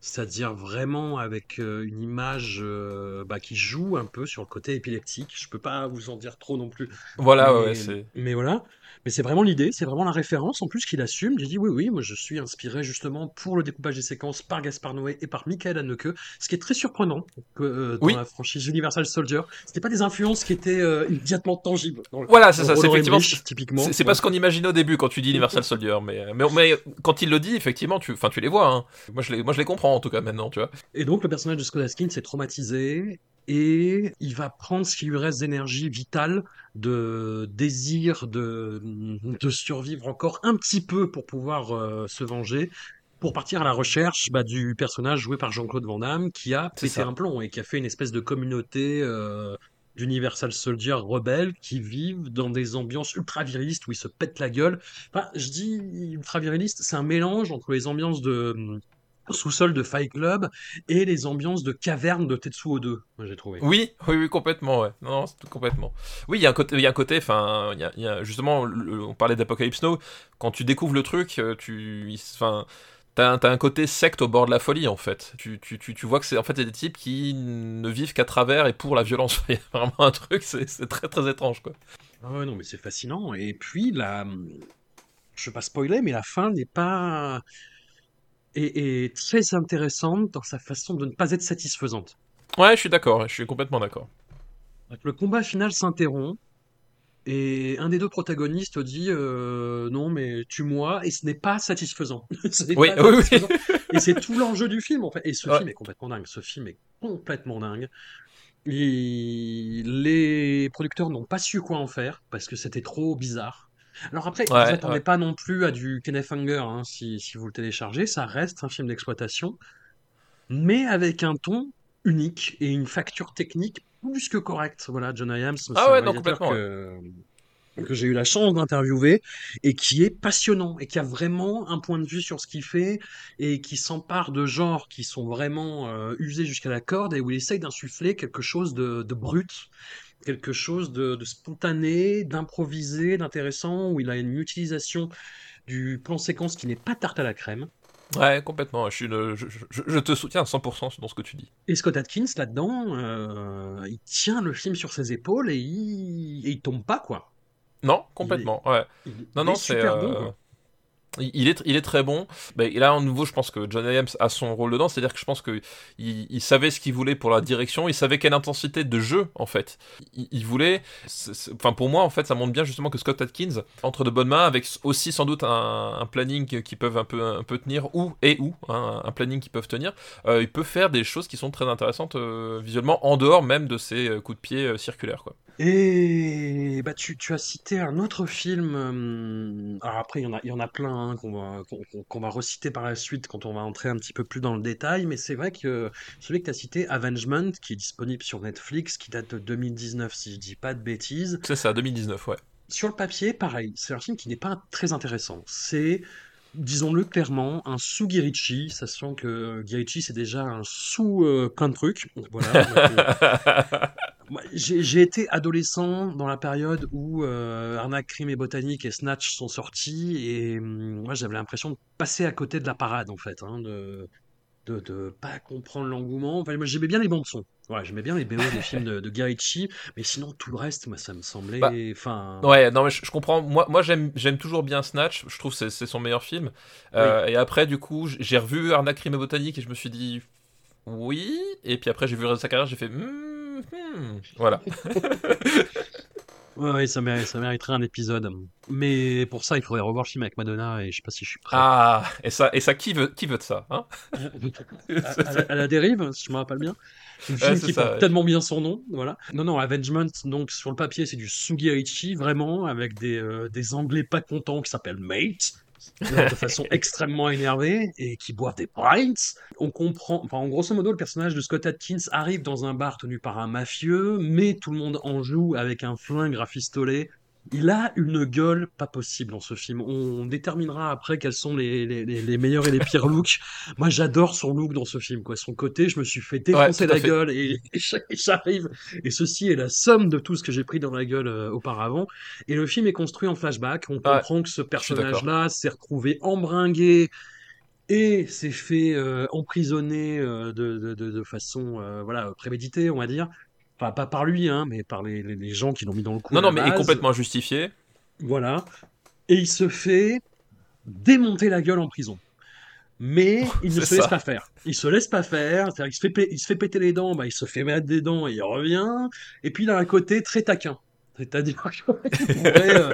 C'est-à-dire vraiment avec euh, une image euh, bah, qui joue un peu sur le côté épileptique. Je peux pas vous en dire trop non plus. Voilà, ouais, mais voilà. Mais c'est vraiment l'idée, c'est vraiment la référence en plus qu'il assume. Il dit oui, oui, moi je suis inspiré justement pour le découpage des séquences par Gaspard Noé et par Michael Haneke, ce qui est très surprenant euh, dans Oui. la franchise Universal Soldier. C'était pas des influences qui étaient euh, immédiatement tangibles. Dans le- Voilà, c'est ça, c'est effectivement. Typiquement. C'est pas ce qu'on imagine au début quand tu dis Universal Soldier, mais, mais, mais quand il le dit, effectivement, tu, tu les vois. Hein. Moi, je les, moi, je les comprends en tout cas maintenant, tu vois. Et donc le personnage de Scott Askins est traumatisé et il va prendre ce qui lui reste d'énergie vitale, de désir de, de survivre encore un petit peu pour pouvoir euh, se venger, pour partir à la recherche bah, du personnage joué par Jean-Claude Van Damme qui a pété ça. un plomb et qui a fait une espèce de communauté euh, d'Universal Soldier rebelles qui vivent dans des ambiances ultra virilistes où ils se pètent la gueule. Enfin, je dis ultra viriliste, c'est un mélange entre les ambiances de sous-sol de Fight Club et les ambiances de caverne de Tetsuo 2, moi j'ai trouvé. Oui, oui, oui, complètement, ouais. Non, tout complètement. Oui, il y a un côté, il y a un côté, enfin, il y a, il y a- justement, le- on parlait d'Apocalypse Now. Quand tu découvres le truc, euh, tu, enfin, t'as, un- côté secte au bord de la folie, en fait. Tu, tu, tu, tu vois que c'est, en fait, des types qui ne vivent qu'à travers et pour la violence. Il y a vraiment un truc, c'est, c'est très, très étrange, quoi. Ah ouais, non, mais c'est fascinant. Et puis, la... je vais pas spoiler, mais la fin n'est pas. Est, est très intéressante dans sa façon de ne pas être satisfaisante. Ouais, je suis d'accord, je suis complètement d'accord. Le combat final s'interrompt et un des deux protagonistes dit euh, non mais tue-moi et ce n'est pas satisfaisant. N'est Oui, pas oui, oui. satisfaisant. Et c'est tout l'enjeu du film en fait. Et ce Ouais. film est complètement dingue. Ce film est complètement dingue. Les producteurs n'ont pas su quoi en faire parce que c'était trop bizarre. Alors après, Ouais, vous attendez ouais. pas non plus à du Kenneth Anger hein, si, si vous le téléchargez. Ça reste un film d'exploitation, mais avec un ton unique et une facture technique plus que correcte. Voilà, John c'est Ah un ouais, non, réalisateur complètement, que, que j'ai eu la chance d'interviewer et qui est passionnant et qui a vraiment un point de vue sur ce qu'il fait et qui s'empare de genres qui sont vraiment euh, usés jusqu'à la corde et où il essaye d'insuffler quelque chose de, de brut, quelque chose de, de spontané, d'improvisé, d'intéressant, où il a une utilisation du plan séquence qui n'est pas tarte à la crème. Ouais, complètement. Je, suis le- je, je- je te soutiens à 100% dans ce que tu dis. Et Scott Atkins, là-dedans, euh, il tient le film sur ses épaules et il, et il tombe pas, quoi. Non, complètement. Ouais. Il, Non, il non, est c'est. super euh, bon, quoi. Il est, très bon. Et là, à nouveau, je pense que John Williams a son rôle dedans. C'est-à-dire que je pense qu'il il savait ce qu'il voulait pour la direction. Il savait quelle intensité de jeu, en fait. Il, voulait. Enfin, pour moi, en fait, ça montre bien justement que Scott Atkins entre de bonnes mains, avec aussi sans doute un, planning qui peuvent un peu, tenir, ou et ou hein, un planning qui peuvent tenir. euh, il peut faire des choses qui sont très intéressantes euh, visuellement, en dehors même de ses euh, coups de pied circulaires. Et bah, tu, as cité un autre film. alors après, il y en a, il y en a plein hein, qu'on va, va reciter par la suite quand on va entrer un petit peu plus dans le détail. Mais c'est vrai que celui que tu as cité, Avengement, qui est disponible sur Netflix, qui date de 2019, si je dis pas de bêtises. C'est ça, 2019, ouais. Sur le papier, pareil, c'est un film qui n'est pas très intéressant. C'est, disons-le clairement, un sous Guirichi, sachant que Guirichi c'est déjà un sous euh, plein de trucs. Voilà. Moi, J'ai été adolescent dans la période où euh, Arnaque, Crime et Botanique et Snatch sont sortis et hum, moi j'avais l'impression de passer à côté de la parade en fait, hein, de, de de pas comprendre l'engouement. Enfin, moi j'aimais bien les bandes son. Ouais, j'aimais bien les BO des films de, de mais sinon tout le reste, moi ça me semblait, Bah, enfin. Ouais, non, mais je, je comprends. Moi, moi j'aime, j'aime toujours bien Snatch. Je trouve que c'est, c'est son meilleur film. Euh, Et après, du coup, j'ai revu Arnaque, Crime et Botanique et je me suis dit oui. Et puis après, j'ai vu sa carrière, j'ai fait hmm, hmm. voilà. Ouais, ouais, ça, mérite- ça mériterait un épisode. Mais pour ça, il faudrait revoir le film avec Madonna et je sais pas si je suis prêt. Ah, et ça, et ça, qui veut, qui veut de ça, hein à, à la, à la dérive, si je me rappelle bien. Ouais, film c'est qui ça, porte ouais. tellement bien son nom, voilà. Non, non, Avengement, donc sur le papier, c'est du Sugihaichi, vraiment, avec des, euh, des Anglais pas contents qui s'appellent Mates, de façon extrêmement énervée, et qui boivent des pints. On comprend, enfin, en grosso modo, le personnage de Scott Atkins arrive dans un bar tenu par un mafieux, mais tout le monde en joue avec un flingue rafistolé. Il a une gueule pas possible dans ce film. On déterminera après quels sont les, les, meilleurs et les pires looks. Moi, j'adore son look dans ce film. Quoi. Son côté, je me suis fait défoncer la fait. gueule et, et j'arrive. Et ceci est la somme de tout ce que j'ai pris dans la gueule euh, auparavant. Et le film est construit en flashback. On comprend que ce personnage-là s'est retrouvé embringué et s'est fait euh, emprisonner euh, de, de, de, de façon euh, voilà préméditée, on va dire. Enfin, pas par lui, hein, mais par les, les, gens qui l'ont mis dans le coup. Non, non, mais est base. complètement injustifié. Voilà. Et il se fait démonter la gueule en prison. Mais il ne se laisse pas faire. Il se laisse pas faire. C'est-à-dire qu'il se fait, il se fait péter les dents, bah, il se fait mettre des dents et il revient. Et puis il a un côté très taquin. C'est-à-dire qu'il pourrait euh,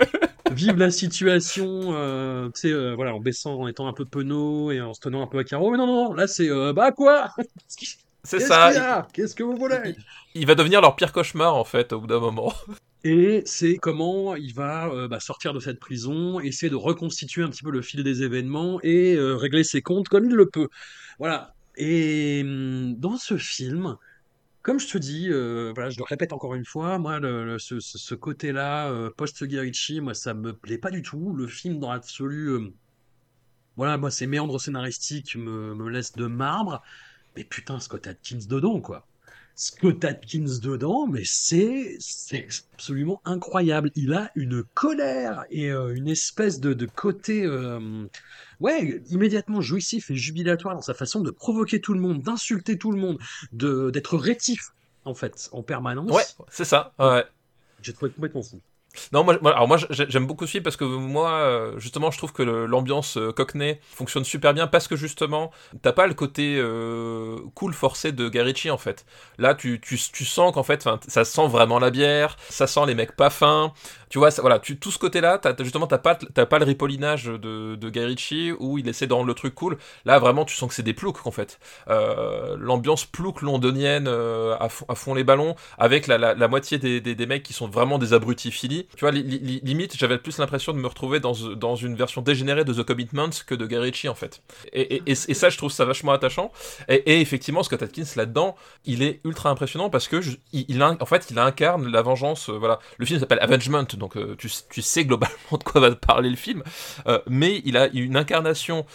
vivre la situation, euh, tu sais, euh, voilà, en baissant, en étant un peu penaud et en se tenant un peu à carreau. Mais non, non, non, là c'est euh, bah quoi? Qu'est-ce C'est qu'il ça. y a? Qu'est-ce que vous voulez? Il, va devenir leur pire cauchemar en fait au bout d'un moment. Et c'est comment il va euh, bah, sortir de cette prison, essayer de reconstituer un petit peu le fil des événements et euh, régler ses comptes comme il le peut. Voilà. Et hum, dans ce film, comme je te dis, euh, voilà, je le répète encore une fois, moi, le, le- ce, côté-là, post-Guy Ritchie, moi, ça me plaît pas du tout. Le film, dans l'absolu, voilà, moi, ces méandres scénaristiques me, me laissent de marbre. Mais putain, Scott Atkins dedans, quoi. Scott Atkins dedans, mais c'est c'est absolument incroyable. Il a une colère et euh, une espèce de, de côté, euh, ouais, immédiatement jouissif et jubilatoire dans sa façon de provoquer tout le monde, d'insulter tout le monde, de d'être rétif en fait en permanence. Ouais, c'est ça. Ouais. J'ai trouvé complètement fou. Non, moi, alors moi j'ai- j'aime beaucoup ce parce que moi, euh, justement, je trouve que l'ambiance euh, Cockney fonctionne super bien parce que justement, t'as pas le côté euh, cool forcé de Guy Ritchie en fait. Là, tu, tu, sens qu'en fait, ça sent vraiment la bière, ça sent les mecs pas fins. Tu vois, ça- voilà, tout ce côté-là, justement, t'as pas, t'as pas le ripollinage de, de Guy Ritchie où il essaie de rendre le truc cool. Là, vraiment, tu sens que c'est des ploucs en fait. L'ambiance plouc londonienne à, fond, les ballons avec la, la, moitié des, des, mecs qui sont vraiment des abrutis Tu vois, li- li- limite, j'avais plus l'impression de me retrouver dans, une version dégénérée de The Commitments que de Guy Ritchie, en fait. Et, ça, je trouve ça vachement attachant. Et, effectivement, Scott Atkins, là-dedans, il est ultra impressionnant parce que, en fait, il incarne la vengeance. euh, voilà. Le film s'appelle Avengement, donc euh, tu, sais globalement de quoi va parler le film. Euh, mais il a une incarnation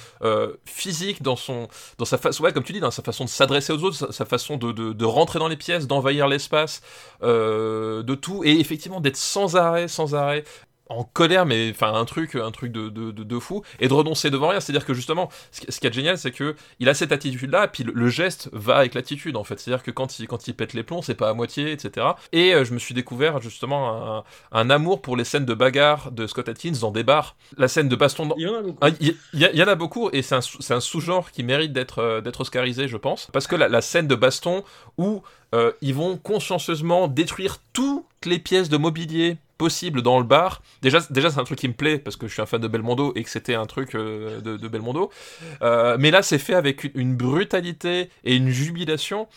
physique dans son dans sa façon, ouais, comme tu dis, dans sa façon de s'adresser aux autres, sa, façon de, de, rentrer dans les pièces, d'envahir l'espace, de tout, et effectivement d'être sans arrêt, sans arrêt en colère, mais enfin un truc, un truc de, de, de, de fou, et de renoncer devant rien. C'est-à-dire que justement, ce, qui- ce qui est génial, c'est que il a cette attitude-là, puis le, le geste va avec l'attitude en fait. C'est-à-dire que quand il, quand il pète les plombs, c'est pas à moitié, etc. Et euh, je me suis découvert justement un, un amour pour les scènes de bagarre de Scott Atkins dans des bars. La scène de baston dans, Il y en a beaucoup. ah, Il y, il en a beaucoup et c'est un, un sous-genre qui mérite d'être euh, d'être oscarisé, je pense. Parce que la, la scène de baston où euh, ils vont consciencieusement détruire toutes les pièces de mobilier possibles dans le bar. Déjà, déjà c'est un truc qui me plaît parce que je suis un fan de Belmondo et que c'était un truc euh, de, Belmondo. Euh, mais là, c'est fait avec une, brutalité et une jubilation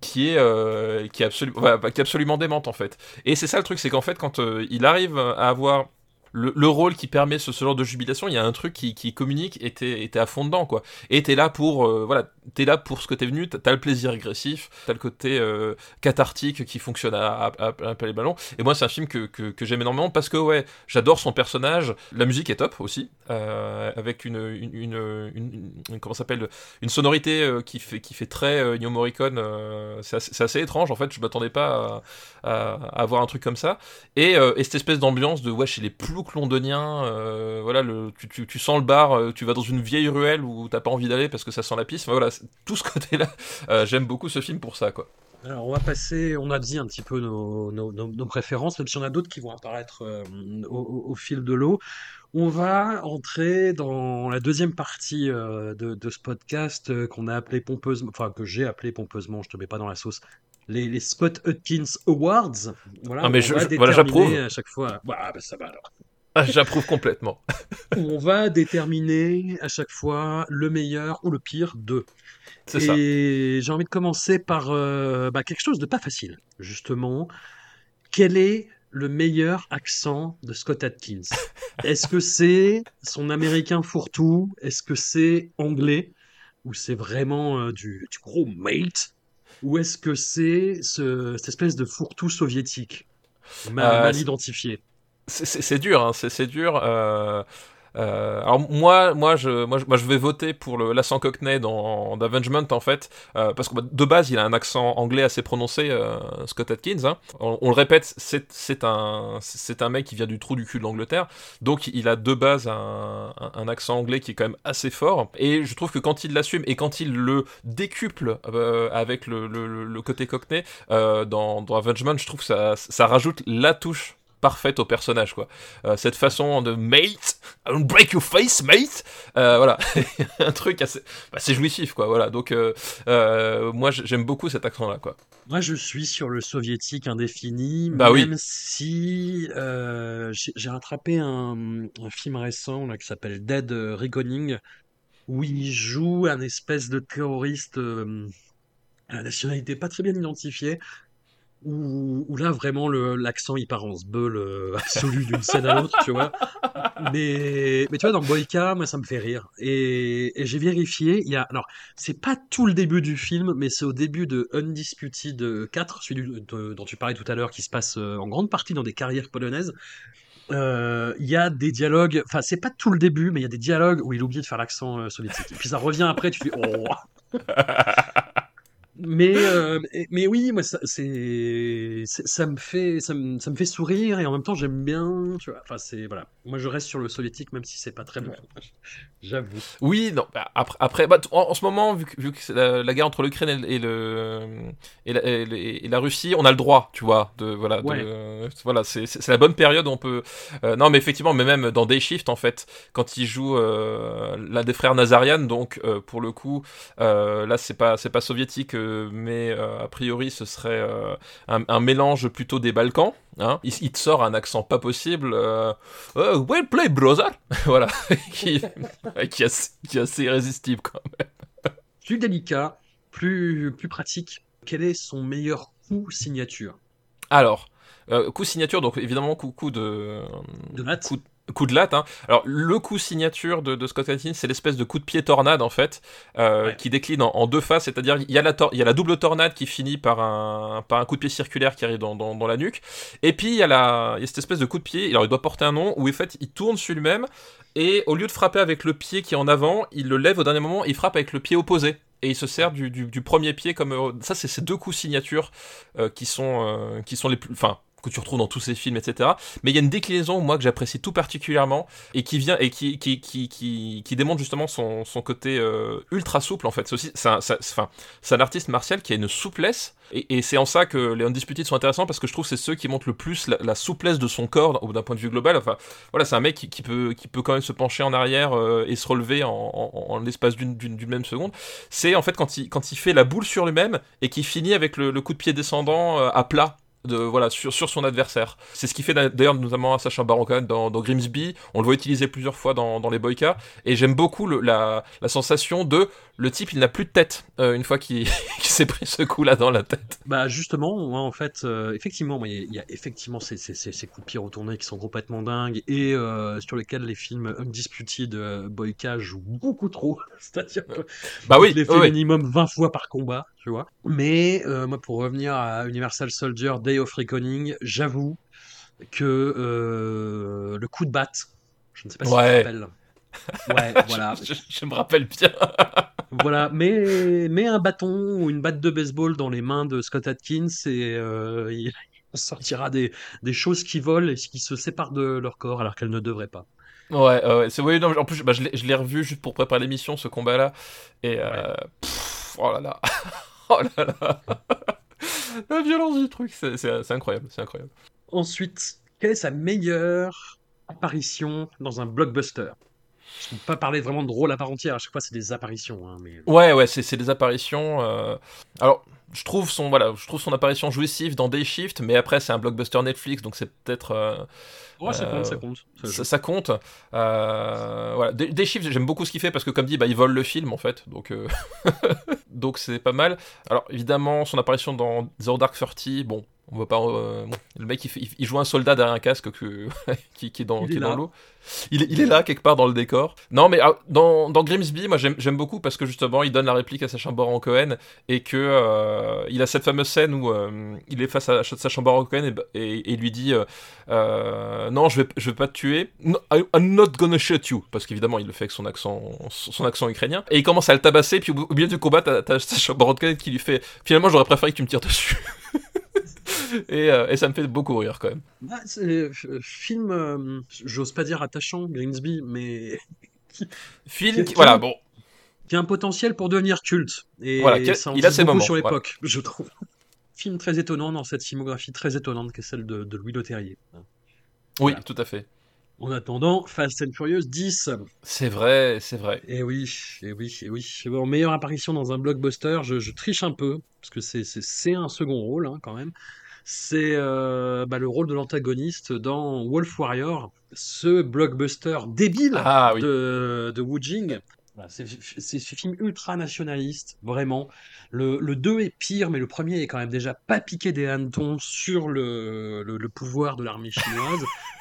qui est, euh, qui, est absolument démente en fait. Et c'est ça le truc, c'est qu'en fait, quand il arrive à avoir le, le rôle qui permet ce, genre de jubilation, il y a un truc qui, qui communique et t'es à fond dedans, quoi. Et t'es là pour, voilà, t'es là pour ce que t'es venu, t'as le plaisir régressif, t'as le côté euh, cathartique qui fonctionne à, à, à, à les ballons. Et moi, c'est un film que, que, que j'aime énormément parce que, ouais, j'adore son personnage. La musique est top aussi, euh, avec une, une, comment s'appelle, une sonorité euh, qui fait, qui fait très Ennio Morricone. c'est assez, étrange, en fait, je m'attendais pas à, avoir un truc comme ça. Et, et cette espèce d'ambiance de ouais chez les ploucs londoniens voilà tu, tu, tu sens le bar tu vas dans une vieille ruelle où t'as pas envie d'aller parce que ça sent la pisse Enfin, voilà tout ce côté là j'aime beaucoup ce film pour ça quoi Alors, on va passer, on a dit un petit peu nos, nos, nos- nos préférences, même si on a d'autres qui vont apparaître euh, au, fil de l'eau. On va entrer dans la deuxième partie euh, de, de ce podcast euh, qu'on a appelé pompeusement, enfin que j'ai appelé pompeusement, je te mets pas dans la sauce, les, les Scott Hudkins Awards. Voilà, Ah, mais on je- va je- voilà, j'approuve. à chaque fois. Bah, bah, ça va alors. Ah, j'approuve complètement. On va déterminer à chaque fois le meilleur ou le pire d'eux. c'est ça. Et j'ai envie de commencer par euh, bah, quelque chose de pas facile, justement. Quel est le meilleur accent de Scott Atkins? Est-ce que c'est son américain fourre-tout? Est-ce que c'est anglais? Ou c'est vraiment euh, du, du gros mate? Ou est-ce que c'est ce- cette espèce de fourre-tout soviétique? Euh, mal c'est- identifié c'est- dur hein, c'est dur euh, Euh, alors moi, moi, je, moi, je, moi, je vais voter pour l'accent Cockney dans d'Avengement en fait, euh, parce que bah, de base, il a un accent anglais assez prononcé, euh, Scott Atkins. Hein. On, le répète, c'est un, c'est un mec qui vient du trou du cul de l'Angleterre, donc il a de base un, un, un, accent anglais qui est quand même assez fort. Et je trouve que quand il l'assume et quand il le décuple euh, avec le, le, le, côté Cockney euh, dans, dans Avengement, je trouve que ça, ça rajoute la touche parfaite au personnage quoi. Euh, cette façon de mate, I will break your face mate, euh, voilà, un truc assez, bah, c'est jouissif quoi, voilà. Donc euh, moi j'aime beaucoup cet accent là quoi. Moi je suis sur le soviétique indéfini, bah, même oui. si j'ai rattrapé un, un, film récent là qui s'appelle Dead Reckoning où il joue un espèce de terroriste à la nationalité pas très bien identifiée où, là vraiment l'accent il part en sbeul euh, absolu d'une scène à l'autre, tu vois. Mais, mais tu vois, dans Boyka, moi ça me fait rire. Et, j'ai vérifié, il y a. Alors, c'est pas tout le début du film, mais c'est au début de Undisputed 4, celui dont tu parlais tout à l'heure, qui se passe euh, en grande partie dans des carrières polonaises. Il euh, y a des dialogues, enfin c'est pas tout le début, mais il y a des dialogues où il oublie de faire l'accent soviétique. Et puis ça revient après, tu fais oh mais euh, mais oui moi ça c'est ça me fait ça me, ça me fait sourire et en même temps j'aime bien tu vois. Enfin c'est voilà. Moi je reste sur le soviétique même si c'est pas très bon. J'avoue. Oui non bah, après après bah, en, en, ce moment vu que, vu que la, la, guerre entre l'Ukraine et, et, le et la, et, la, Russie on a le droit tu vois de voilà ouais. de, voilà c'est la bonne période où on peut euh, non mais effectivement mais même dans Day Shift en fait quand il joue euh, l'un des frères Nazarian donc euh, pour le coup euh, là c'est pas c'est pas soviétique mais euh, a priori ce serait euh, un, un, mélange plutôt des Balkans. Hein. Il, il, te sort un accent pas possible. Euh, well play, brother Voilà, qui, qui, est, qui est assez irrésistible quand même. Plus délicat, plus, plus pratique. Quel est son meilleur coup signature? Alors, euh, coup signature, donc évidemment coup, coup de... De latte coup, coup de latte. Hein. Alors le coup signature de, de Scott Atkins, c'est l'espèce de coup de pied tornade en fait, euh, ouais. qui décline en, en deux phases, c'est-à-dire il y a la il y a la double tornade qui finit par un par un coup de pied circulaire qui arrive dans, dans, dans la nuque, et puis il y a la il y a cette espèce de coup de pied. Alors il doit porter un nom où en fait il tourne sur lui-même et au lieu de frapper avec le pied qui est en avant, il le lève au dernier moment, et il frappe avec le pied opposé et il se sert du, du, du premier pied comme euh, ça c'est ces deux coups signature euh, qui sont euh, qui sont les plus enfin que tu retrouves dans tous ces films, etc. Mais il y a une déclinaison, moi, que j'apprécie tout particulièrement, et qui vient, et qui, qui, qui, qui, démontre justement son, son côté euh, ultra souple, en fait. C'est un, un artiste martial qui a une souplesse, et, c'est en ça que les Undisputed sont intéressants, parce que je trouve que c'est ceux qui montrent le plus la, souplesse de son corps, d'un point de vue global. Enfin, voilà, c'est un mec qui, qui, peut, qui peut quand même se pencher en arrière euh, et se relever en, en, en l'espace d'une même seconde. C'est, en fait, quand il, quand il fait la boule sur lui-même, et qui finit avec le, le coup de pied descendant euh, à plat, de voilà sur, sur son adversaire. C'est ce qui fait d'ailleurs notamment à Sacha Baron Cohen dans, dans, Grimsby. On le voit utiliser plusieurs fois dans, dans les Boyka et j'aime beaucoup le, la, la sensation de le type il n'a plus de tête euh, une fois qu'il qu s'est pris ce coup là dans la tête. Bah justement en fait euh, effectivement il y, a effectivement ces, ces, ces, coups de pied retournés qui sont complètement dingues et euh, sur lesquels les films Undisputed Boyka jouent beaucoup trop. C'est-à-dire que bah oui, les fait oui. minimum 20 fois par combat tu vois. Mais euh, moi, pour revenir à Universal Soldier Day of Reckoning, j'avoue que euh, le coup de batte, je ne sais pas si ouais. tu te rappelles. Ouais, voilà. je, je, je, me rappelle bien. voilà, mais, mais un bâton ou une batte de baseball dans les mains de Scott Atkins et euh, il sortira des, des choses qui volent et qui se séparent de leur corps alors qu'elles ne devraient pas. Ouais, ouais c'est oui, non, en plus bah, je l'ai revu juste pour préparer l'émission ce combat là et ouais. pff, oh là là. Oh là là La violence du truc, c'est incroyable, c'est incroyable. Ensuite, quelle est sa meilleure apparition dans un blockbuster? Je ne peux pas parler vraiment de rôle à part entière, à chaque fois c'est des apparitions. Hein, mais... Ouais, ouais, c'est des apparitions. Euh... Alors, je trouve, son, voilà, je trouve son apparition jouissive dans Day Shift, mais après c'est un blockbuster Netflix, donc c'est peut-être... Euh... Ouais, ça compte, ça compte. Ça, ça compte. Euh, voilà. Des chiffres, j'aime beaucoup ce qu'il fait parce que, comme dit, bah, il vole le film en fait. Donc, euh... donc c'est pas mal. Alors, évidemment, son apparition dans Zero Dark Thirty, bon, On voit pas. euh, bon, le mec, il, fait- il- il joue un soldat derrière un casque que, qui, qui est dans, l'eau. Il, est- il est là quelque part dans le décor. Non, mais ah, dans, dans Grimsby, moi j'aime beaucoup parce que justement, il donne la réplique à Sacha Baron Cohen et que euh, il a cette fameuse scène où euh, il est face à Sacha Baron Cohen et, et- et il lui dit non, je vais, je vais pas te tuer. No, I'm not gonna shoot you parce qu'évidemment, il le fait avec son accent, son accent ukrainien. Et il commence à le tabasser. Puis au, au milieu du combat, t'as Sacha Baron Cohen qui lui fait finalement, j'aurais préféré que tu me tires dessus. et, euh, et ça me fait beaucoup rire quand même. Ah, c'est euh, film, euh, j'ose pas dire attachant, Grimsby, mais Film, Qui- qui- voilà, bon, qui a un potentiel pour devenir culte. Et Voilà, ça en il a ses moments, sur voilà. l'époque, je trouve. Film très étonnant dans cette filmographie très étonnante qu'est celle de, de Louis Leterrier. oui, Voilà. tout à fait. En attendant, Fast and Furious 10. C'est vrai, c'est vrai. Et oui, et oui, et oui. Bon, meilleure apparition dans un blockbuster, je, je triche un peu, parce que c'est- un second rôle hein, quand même. C'est euh, bah, le rôle de l'antagoniste dans Wolf Warrior, ce blockbuster débile Ah oui. de, de Wu Jing. C'est c'est ce film ultra nationaliste, vraiment. Le, le 2 est pire, mais le premier est quand même déjà pas piqué des hannetons sur le, le, le pouvoir de l'armée chinoise.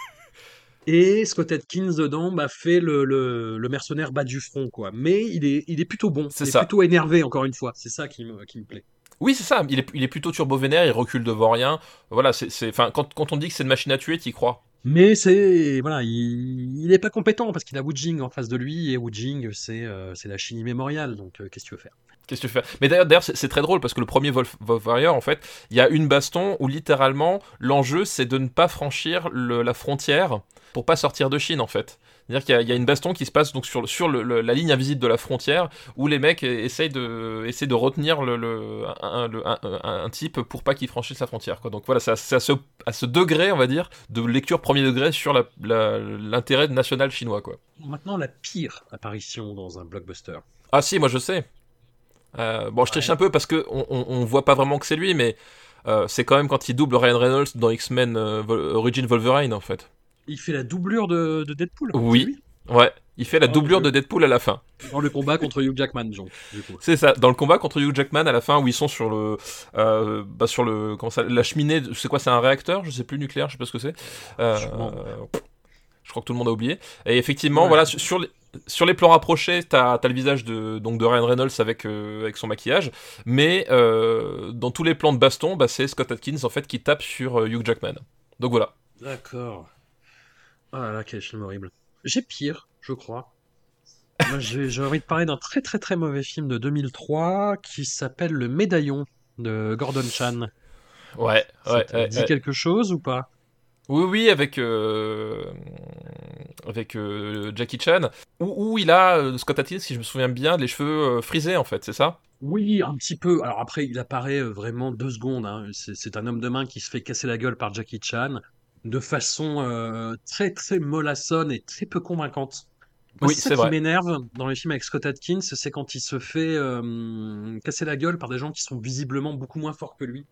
Et Scott Atkins dedans bah, fait le, le, le mercenaire bas du front, quoi. Mais il est, il est plutôt bon. C'est il est plutôt énervé, encore une fois. C'est ça qui me, qui me plaît. Oui, c'est ça. Il est, il est plutôt turbo-vénère, il recule devant rien. Voilà, c'est, c'est- enfin, quand, quand on dit que c'est une machine à tuer, t'y crois. Mais c'est voilà, il, il est pas compétent parce qu'il a Wu Jing en face de lui et Wu Jing c'est euh, c'est la Chine immémoriale. Donc euh, qu'est-ce que tu veux faire? Qu'est-ce que tu fais Mais d'ailleurs, c'est, très drôle parce que le premier Wolf, Wolf Warrior, en fait, il y a une baston où littéralement l'enjeu c'est de ne pas franchir le- la frontière pour pas sortir de Chine, en fait. C'est-à-dire qu'il y a, il y a une baston qui se passe donc sur, le- sur le- le- la ligne invisible de la frontière où les mecs essayent de, essayent de retenir le, un, type pour pas qu'il franchisse la frontière. Quoi. Donc voilà, c'est à, ce, à ce degré, on va dire, de lecture premier degré sur l'intérêt national chinois. Quoi. Maintenant la pire apparition dans un blockbuster. Ah si, moi je sais. Euh, bon, je triche un peu parce que on, on, on voit pas vraiment que c'est lui, mais euh, c'est quand même quand il double Ryan Reynolds dans X-Men euh, Origin Wolverine en fait. Il fait la doublure de, de Deadpool. Oui. Ouais, il fait la Oh, doublure de Deadpool à la fin. Dans le combat contre Hugh Jackman, du coup. C'est ça, dans le combat contre Hugh Jackman à la fin où ils sont sur le, euh, bah sur le, comment ça, la cheminée, c'est quoi, c'est un réacteur, je sais plus nucléaire, je sais pas ce que c'est. Euh, je crois que tout le monde a oublié. Et effectivement, Ouais. voilà, sur, sur les, sur les plans rapprochés, t'as as le visage de, donc de Ryan Reynolds avec, euh, avec son maquillage, mais euh, dans tous les plans de baston, bah, c'est Scott Atkins en fait qui tape sur euh, Hugh Jackman. Donc voilà. D'accord. Ah là là, quel film horrible. J'ai pire, je crois. J'ai envie de parler d'un très très très mauvais film de 2003 qui s'appelle Le Médaillon de Gordon Chan. Ouais, Ça ouais, te ouais, dit ouais. quelque chose ou pas? Oui, oui, avec, euh, avec euh, Jackie Chan, où, où il a, euh, Scott Atkins, si je me souviens bien, les cheveux euh, frisés en fait, c'est ça? Oui, un petit peu. Alors après, il apparaît euh, vraiment deux secondes. hein. C'est un homme de main qui se fait casser la gueule par Jackie Chan de façon euh, très très mollassonne et très peu convaincante. Moi, Oui, c'est ça qui m'énerve dans les films avec Scott Atkins, c'est quand il se fait euh, casser la gueule par des gens qui sont visiblement beaucoup moins forts que lui.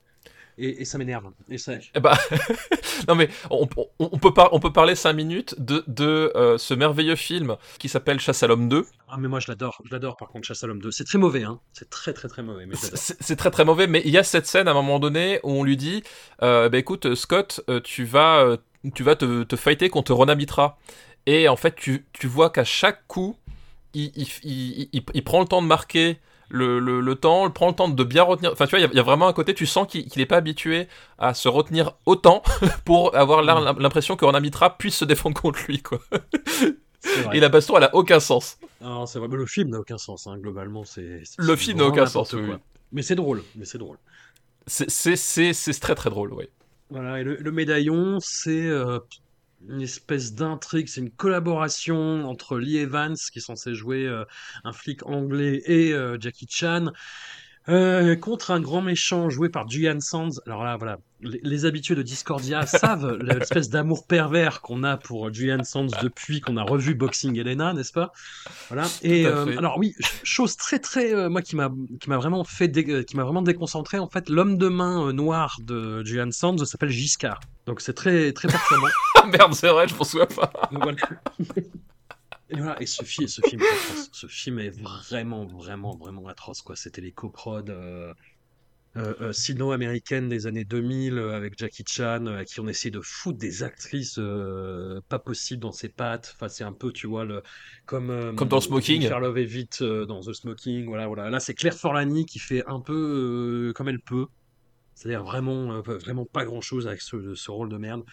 Et, et ça m'énerve. Et ça, bah, non mais on, on- on peut, par- on peut parler 5 minutes de, de euh, ce merveilleux film qui s'appelle Chasse à l'homme 2. Ah mais moi je l'adore, je l'adore par contre Chasse à l'homme 2. C'est très mauvais hein, c'est très très très mauvais. C'est très très mauvais, mais il y a cette scène à un moment donné où on lui dit euh, bah écoute, Scott, euh, tu vas, euh, tu vas te, te fighter contre Ron Mitra. Et en fait, tu, tu vois qu'à chaque coup, il, il- il prend le temps de marquer le, le, le temps, prend le temps de bien retenir. Enfin, tu vois, il y a- il y, a vraiment un côté, tu sens qu'il n'est pas habitué à se retenir autant pour avoir l'im- l'impression que Mitra puisse se défendre contre lui, quoi. Et la baston, elle a aucun sens. Non, c'est vrai, mais le film n'a aucun sens hein, globalement, c'est Le film n'a aucun sens, oui. Mais c'est drôle, mais c'est drôle. C'est- très très drôle, oui. Voilà, et le, le médaillon, c'est euh, une espèce d'intrigue, c'est une collaboration entre Lee Evans, qui est censé jouer euh, un flic anglais, et euh, Jackie Chan, euh, contre un grand méchant joué par Julian Sands. Alors là, voilà, les, les habitués de Discordia savent l'espèce d'amour pervers qu'on a pour Julian Sands depuis qu'on a revu Boxing Elena, n'est-ce pas? Voilà. Et euh, alors oui, ch- chose très très euh, moi qui m'a qui m'a vraiment fait dé- euh, qui m'a vraiment déconcentré en fait, l'homme de main euh, noir de Julian Sands s'appelle Giscard. Donc c'est très très perturbant. Merde, c'est vrai, je m'en souviens pas. Donc voilà. Et voilà, et ce, fi- ce film, est atroce. ce film est vraiment, vraiment, vraiment atroce, quoi. C'était les coprods. euh, euh, euh, sino-américaine des années 2000 euh, avec Jackie Chan, à qui on essaie de foutre des actrices euh, pas possibles dans ses pattes. Enfin, c'est un peu, tu vois, le, comme, Comme dans Smoking. Jennifer Love Hewitt euh, dans The Smoking. Voilà, voilà. Là, c'est Claire Forlani qui fait un peu comme elle peut. C'est-à-dire vraiment, vraiment pas grand-chose avec ce, ce rôle de merde.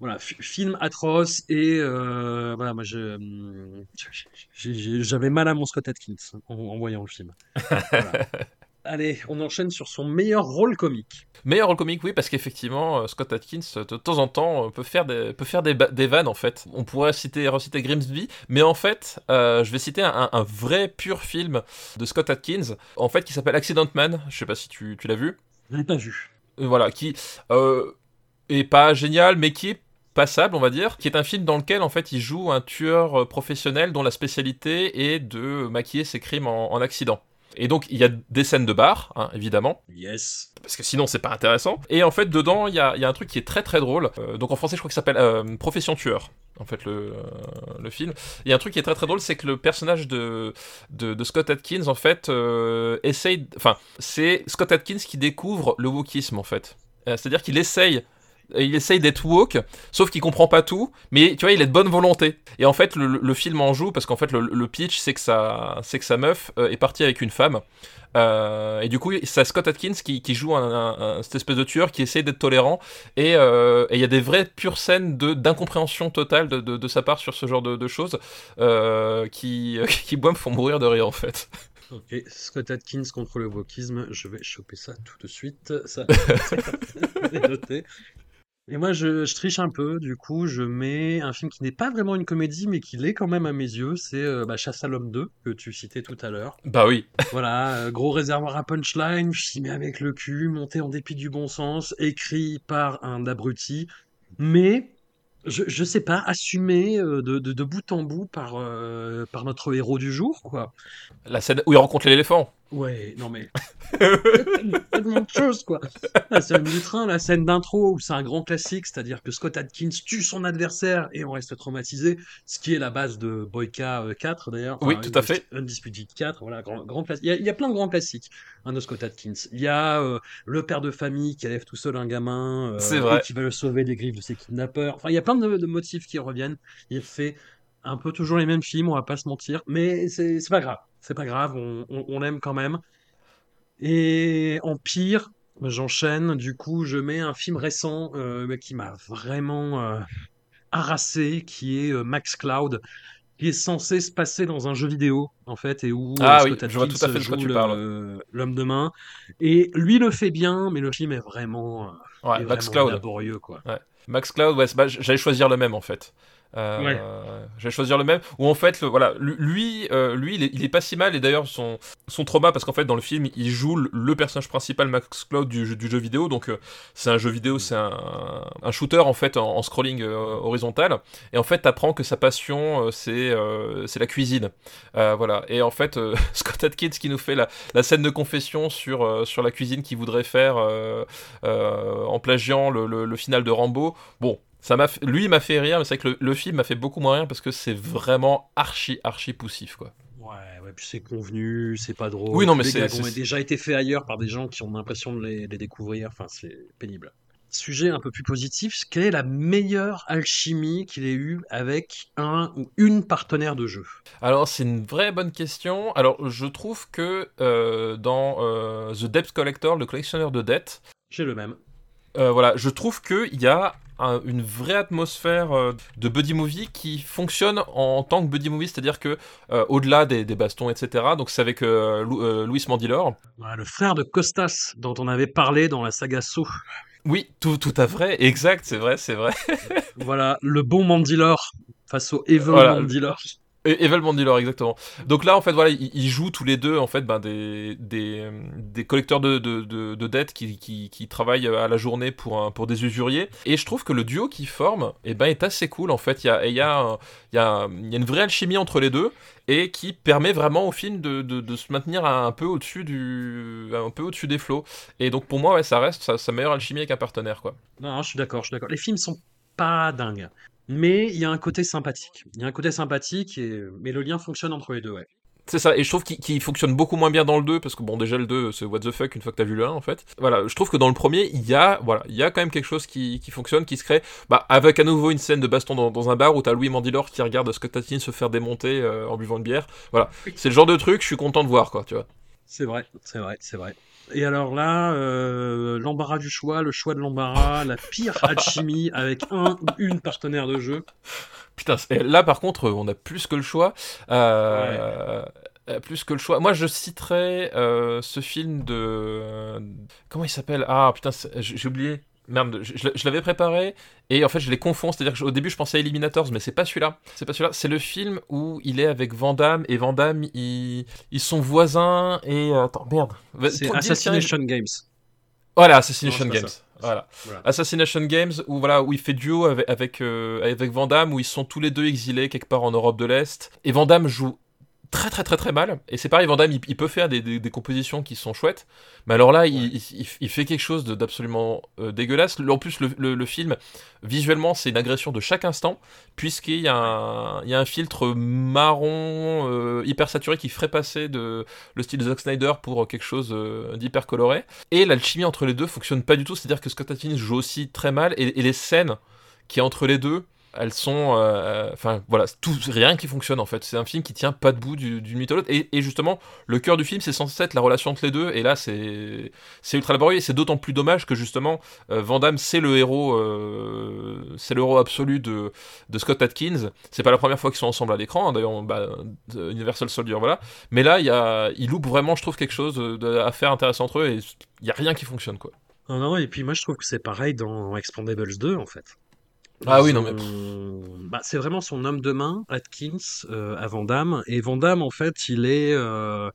Voilà, fi- film atroce et euh, voilà, moi hum, j'avais mal à mon Scott Atkins en, en voyant le film. Voilà. Allez, on enchaîne sur son meilleur rôle comique. Meilleur rôle comique, oui, parce qu'effectivement, euh, Scott Atkins, euh, de temps en temps, peut faire des, peut faire des, vannes, en fait. On pourrait citer, reciter Grimsby, mais en fait, euh, je vais citer un, un vrai pur film de Scott Atkins, en fait, qui s'appelle Accident Man. Je sais pas si tu, tu l'as vu. Je l'ai pas vu. Voilà, qui euh, est pas génial, mais qui est passable, on va dire, qui est un film dans lequel en fait il joue un tueur euh, professionnel dont la spécialité est de maquiller ses crimes en, en accident. Et donc il y a des scènes de bar, hein, évidemment, Yes. parce que sinon c'est pas intéressant. Et en fait dedans il y a, y a un truc qui est très très drôle. Euh, donc en français je crois que ça s'appelle euh, Profession tueur. En fait le, euh, le film. Il y a un truc qui est très très drôle, c'est que le personnage de, de, de Scott Atkins en fait essaye, enfin c'est Scott Atkins qui découvre le wokisme en fait. C'est-à-dire qu'il essaye il essaye d'être woke, sauf qu'il comprend pas tout, mais tu vois, il est de bonne volonté. Et en fait, le, le film en joue parce qu'en fait, le, le pitch, c'est que sa, c'est que sa meuf euh, est partie avec une femme. Euh, et du coup, c'est Scott Atkins qui, qui joue un, un- un- cette espèce de tueur qui essaie d'être tolérant. Et euh, et il y a des vraies pures scènes de d'incompréhension totale de, de, de sa part sur ce genre de, choses euh, qui, qui, moi, me font mourir de rire en fait. Ok, Scott Atkins contre le wokisme, je vais choper ça tout de suite. Ça, c'est noté. Et moi, je, je triche un peu, du coup, je mets un film qui n'est pas vraiment une comédie, mais qui l'est quand même à mes yeux, c'est euh, bah, Chasse à l'homme 2, que tu citais tout à l'heure. Bah oui. Voilà, euh, gros réservoir à punchline, s'y met avec le cul, monté en dépit du bon sens, écrit par un abruti, mais je, je sais pas, assumé euh, de, de, de bout en bout par, euh, par notre héros du jour, quoi. La scène où il rencontre l'éléphant. Ouais, non mais. tellement de choses, quoi. La scène du train, la scène d'intro, où c'est un grand classique, c'est-à-dire que Scott Atkins tue son adversaire et on reste traumatisé, ce qui est la base de Boyka euh, 4, d'ailleurs. Oui, tout à fait. Undisputed 4, voilà, grand, grand classique. Il y, a, il y a plein de grands classiques hein, de Scott Atkins. Il y a euh, le père de famille qui élève tout seul un gamin, euh, C'est vrai. qui va le sauver des griffes de ses kidnappeurs. Enfin, il y a plein de, de motifs qui reviennent. Il fait un peu toujours les mêmes films, on va pas se mentir, mais c'est c'est pas grave. C'est pas grave, on, on, on l'aime quand même. Et en pire, j'enchaîne, du coup, je mets un film récent euh, mais qui m'a vraiment euh, harassé, qui est euh, Max Cloud, qui est censé se passer dans un jeu vidéo, en fait, et où Ah oui, je vois tout à fait joue l'homme de main. Et lui le fait bien, mais le film est vraiment, Ouais, est Max vraiment Cloud. laborieux, quoi. Max Cloud, ouais, j'allais choisir le même en fait. Euh, Ouais. J'allais choisir le même. Où en fait, le, voilà, lui, euh, lui, il est, il est pas si mal. Et d'ailleurs, son, son trauma, parce qu'en fait, dans le film, il joue le, personnage principal, Max Cloud, du, jeu- du jeu vidéo. Donc, euh, c'est un jeu vidéo, c'est un, un shooter en fait en, en scrolling euh, horizontal. Et en fait, t'apprends que sa passion, euh, c'est euh, c'est la cuisine. Euh, voilà. Et en fait, euh, Scott Atkins qui nous fait la, la scène de confession sur, euh, sur la cuisine qu'il voudrait faire euh, euh, en plagiant le, le- le final de Rambo. Bon, ça m'a fait- lui il m'a fait rire, mais c'est vrai que le, le film m'a fait beaucoup moins rire parce que c'est vraiment archi archi poussif quoi. Ouais, ouais, puis c'est convenu, c'est pas drôle. Oui, non, mais c'est- ont déjà été faits ailleurs par des gens qui ont l'impression de les, les découvrir. Enfin, c'est pénible. Sujet un peu plus positif, quelle est la meilleure alchimie qu'il ait eue avec un ou une partenaire de jeu? Alors c'est une vraie bonne question. Alors je trouve que euh, dans euh, The Debt Collector, le collectionneur de dettes, J'ai le même. Euh, voilà, je trouve qu'il y a un- une vraie atmosphère euh, de buddy movie qui fonctionne en tant que buddy movie, c'est-à-dire que euh, au-delà des, des bastons, etc. Donc c'est avec Lou- Luis Mandylor. Le frère de Costas, dont on avait parlé dans la saga So. Oui, tout, tout à vrai, exact, c'est vrai, c'est vrai. voilà, le bon Mandylor face au Evil Voilà. Mandylor. Et Evel Mandylor, exactement. Donc là, en fait, voilà, ils, jouent tous les deux, en fait, ben, des, des, des collecteurs de, de, de, de dettes qui, qui, qui travaillent à la journée pour, un, pour des usuriers. Et je trouve que le duo qu'ils forment, eh ben, est assez cool, en fait. Il y a, y, a, y, a, y a une vraie alchimie entre les deux et qui permet vraiment au film de, de, de se maintenir un peu au-dessus du, un peu au-dessus des flots. Et donc, pour moi, ouais, ça reste sa, sa meilleure alchimie avec un partenaire, quoi. Non, non, je suis d'accord, je suis d'accord. Les films sont pas dingues. Mais il y a un côté sympathique. Il y a un côté sympathique, et... mais le lien fonctionne entre les deux, ouais. C'est ça, et je trouve qu'il fonctionne beaucoup moins bien dans le 2, parce que bon, déjà le 2, c'est what the fuck une fois que t'as vu le 1, en fait. Voilà, je trouve que dans le premier, il y a, voilà, il y a quand même quelque chose qui, qui fonctionne, qui se crée, bah, avec à nouveau une scène de baston dans, dans un bar où t'as Louis Mandylor qui regarde Scott Adkins se faire démonter euh, en buvant une bière. Voilà, c'est le genre de truc, je suis content de voir, quoi, tu vois. C'est vrai, c'est vrai, c'est vrai. Et alors là, euh, l'embarras du choix, le choix de l'embarras, la pire alchimie avec un ou une partenaire de jeu. Putain, là par contre, on a plus que le choix. Euh, euh, Plus que le choix. Moi, je citerais euh, ce film de. Comment il s'appelle? Ah putain, j'ai oublié. Merde, je, je- je l'avais préparé et en fait je les confonds. C'est-à-dire qu'au début je pensais à Eliminators, mais c'est pas celui-là. C'est pas celui-là. C'est le film où il est avec Van Damme et Van Damme ils, ils sont voisins et euh, attends merde. C'est Assassination Games. Voilà, Assassination Non, Games. Voilà. Voilà. Assassination Games où voilà où il fait duo avec avec, euh, avec Van Damme où ils sont tous les deux exilés quelque part en Europe de l'Est et Van Damme joue très très très très mal. Et c'est pareil Van Damme il, il peut faire des, des, des compositions qui sont chouettes. Mais alors là il, il, il- il fait quelque chose d'absolument euh, dégueulasse. En plus le, le, le film visuellement c'est une agression de chaque instant puisqu'il y a un, il y a un filtre marron euh, hyper saturé qui ferait passer de le style de Zack Snyder pour quelque chose euh, d'hyper coloré. Et l'alchimie entre les deux fonctionne pas du tout, c'est-à-dire que Scott Adkins joue aussi très mal, et, et les scènes qui entre les deux, elles sont, euh, enfin voilà, tout rien qui fonctionne en fait. C'est un film qui tient pas debout du- d'une à l'autre, et, justement le cœur du film c'est censé être la relation entre les deux, et là c'est ultra laborieux, c'est d'autant plus dommage que justement euh, c'est le héros, euh, c'est le héros absolu de de Scott Adkins. C'est pas la première fois qu'ils sont ensemble à l'écran, hein, d'ailleurs bah, Universal Soldier voilà, mais là y a, il loupe vraiment je trouve quelque chose à faire intéressant entre eux, et il y a rien qui fonctionne quoi. Non, non, et puis moi je trouve que c'est pareil dans Expandables 2 en fait. Ah oui, non, mais- bah, c'est vraiment son homme de main, Atkins, euh, à Van Damme. Et Van Damme, en fait, il est, euh,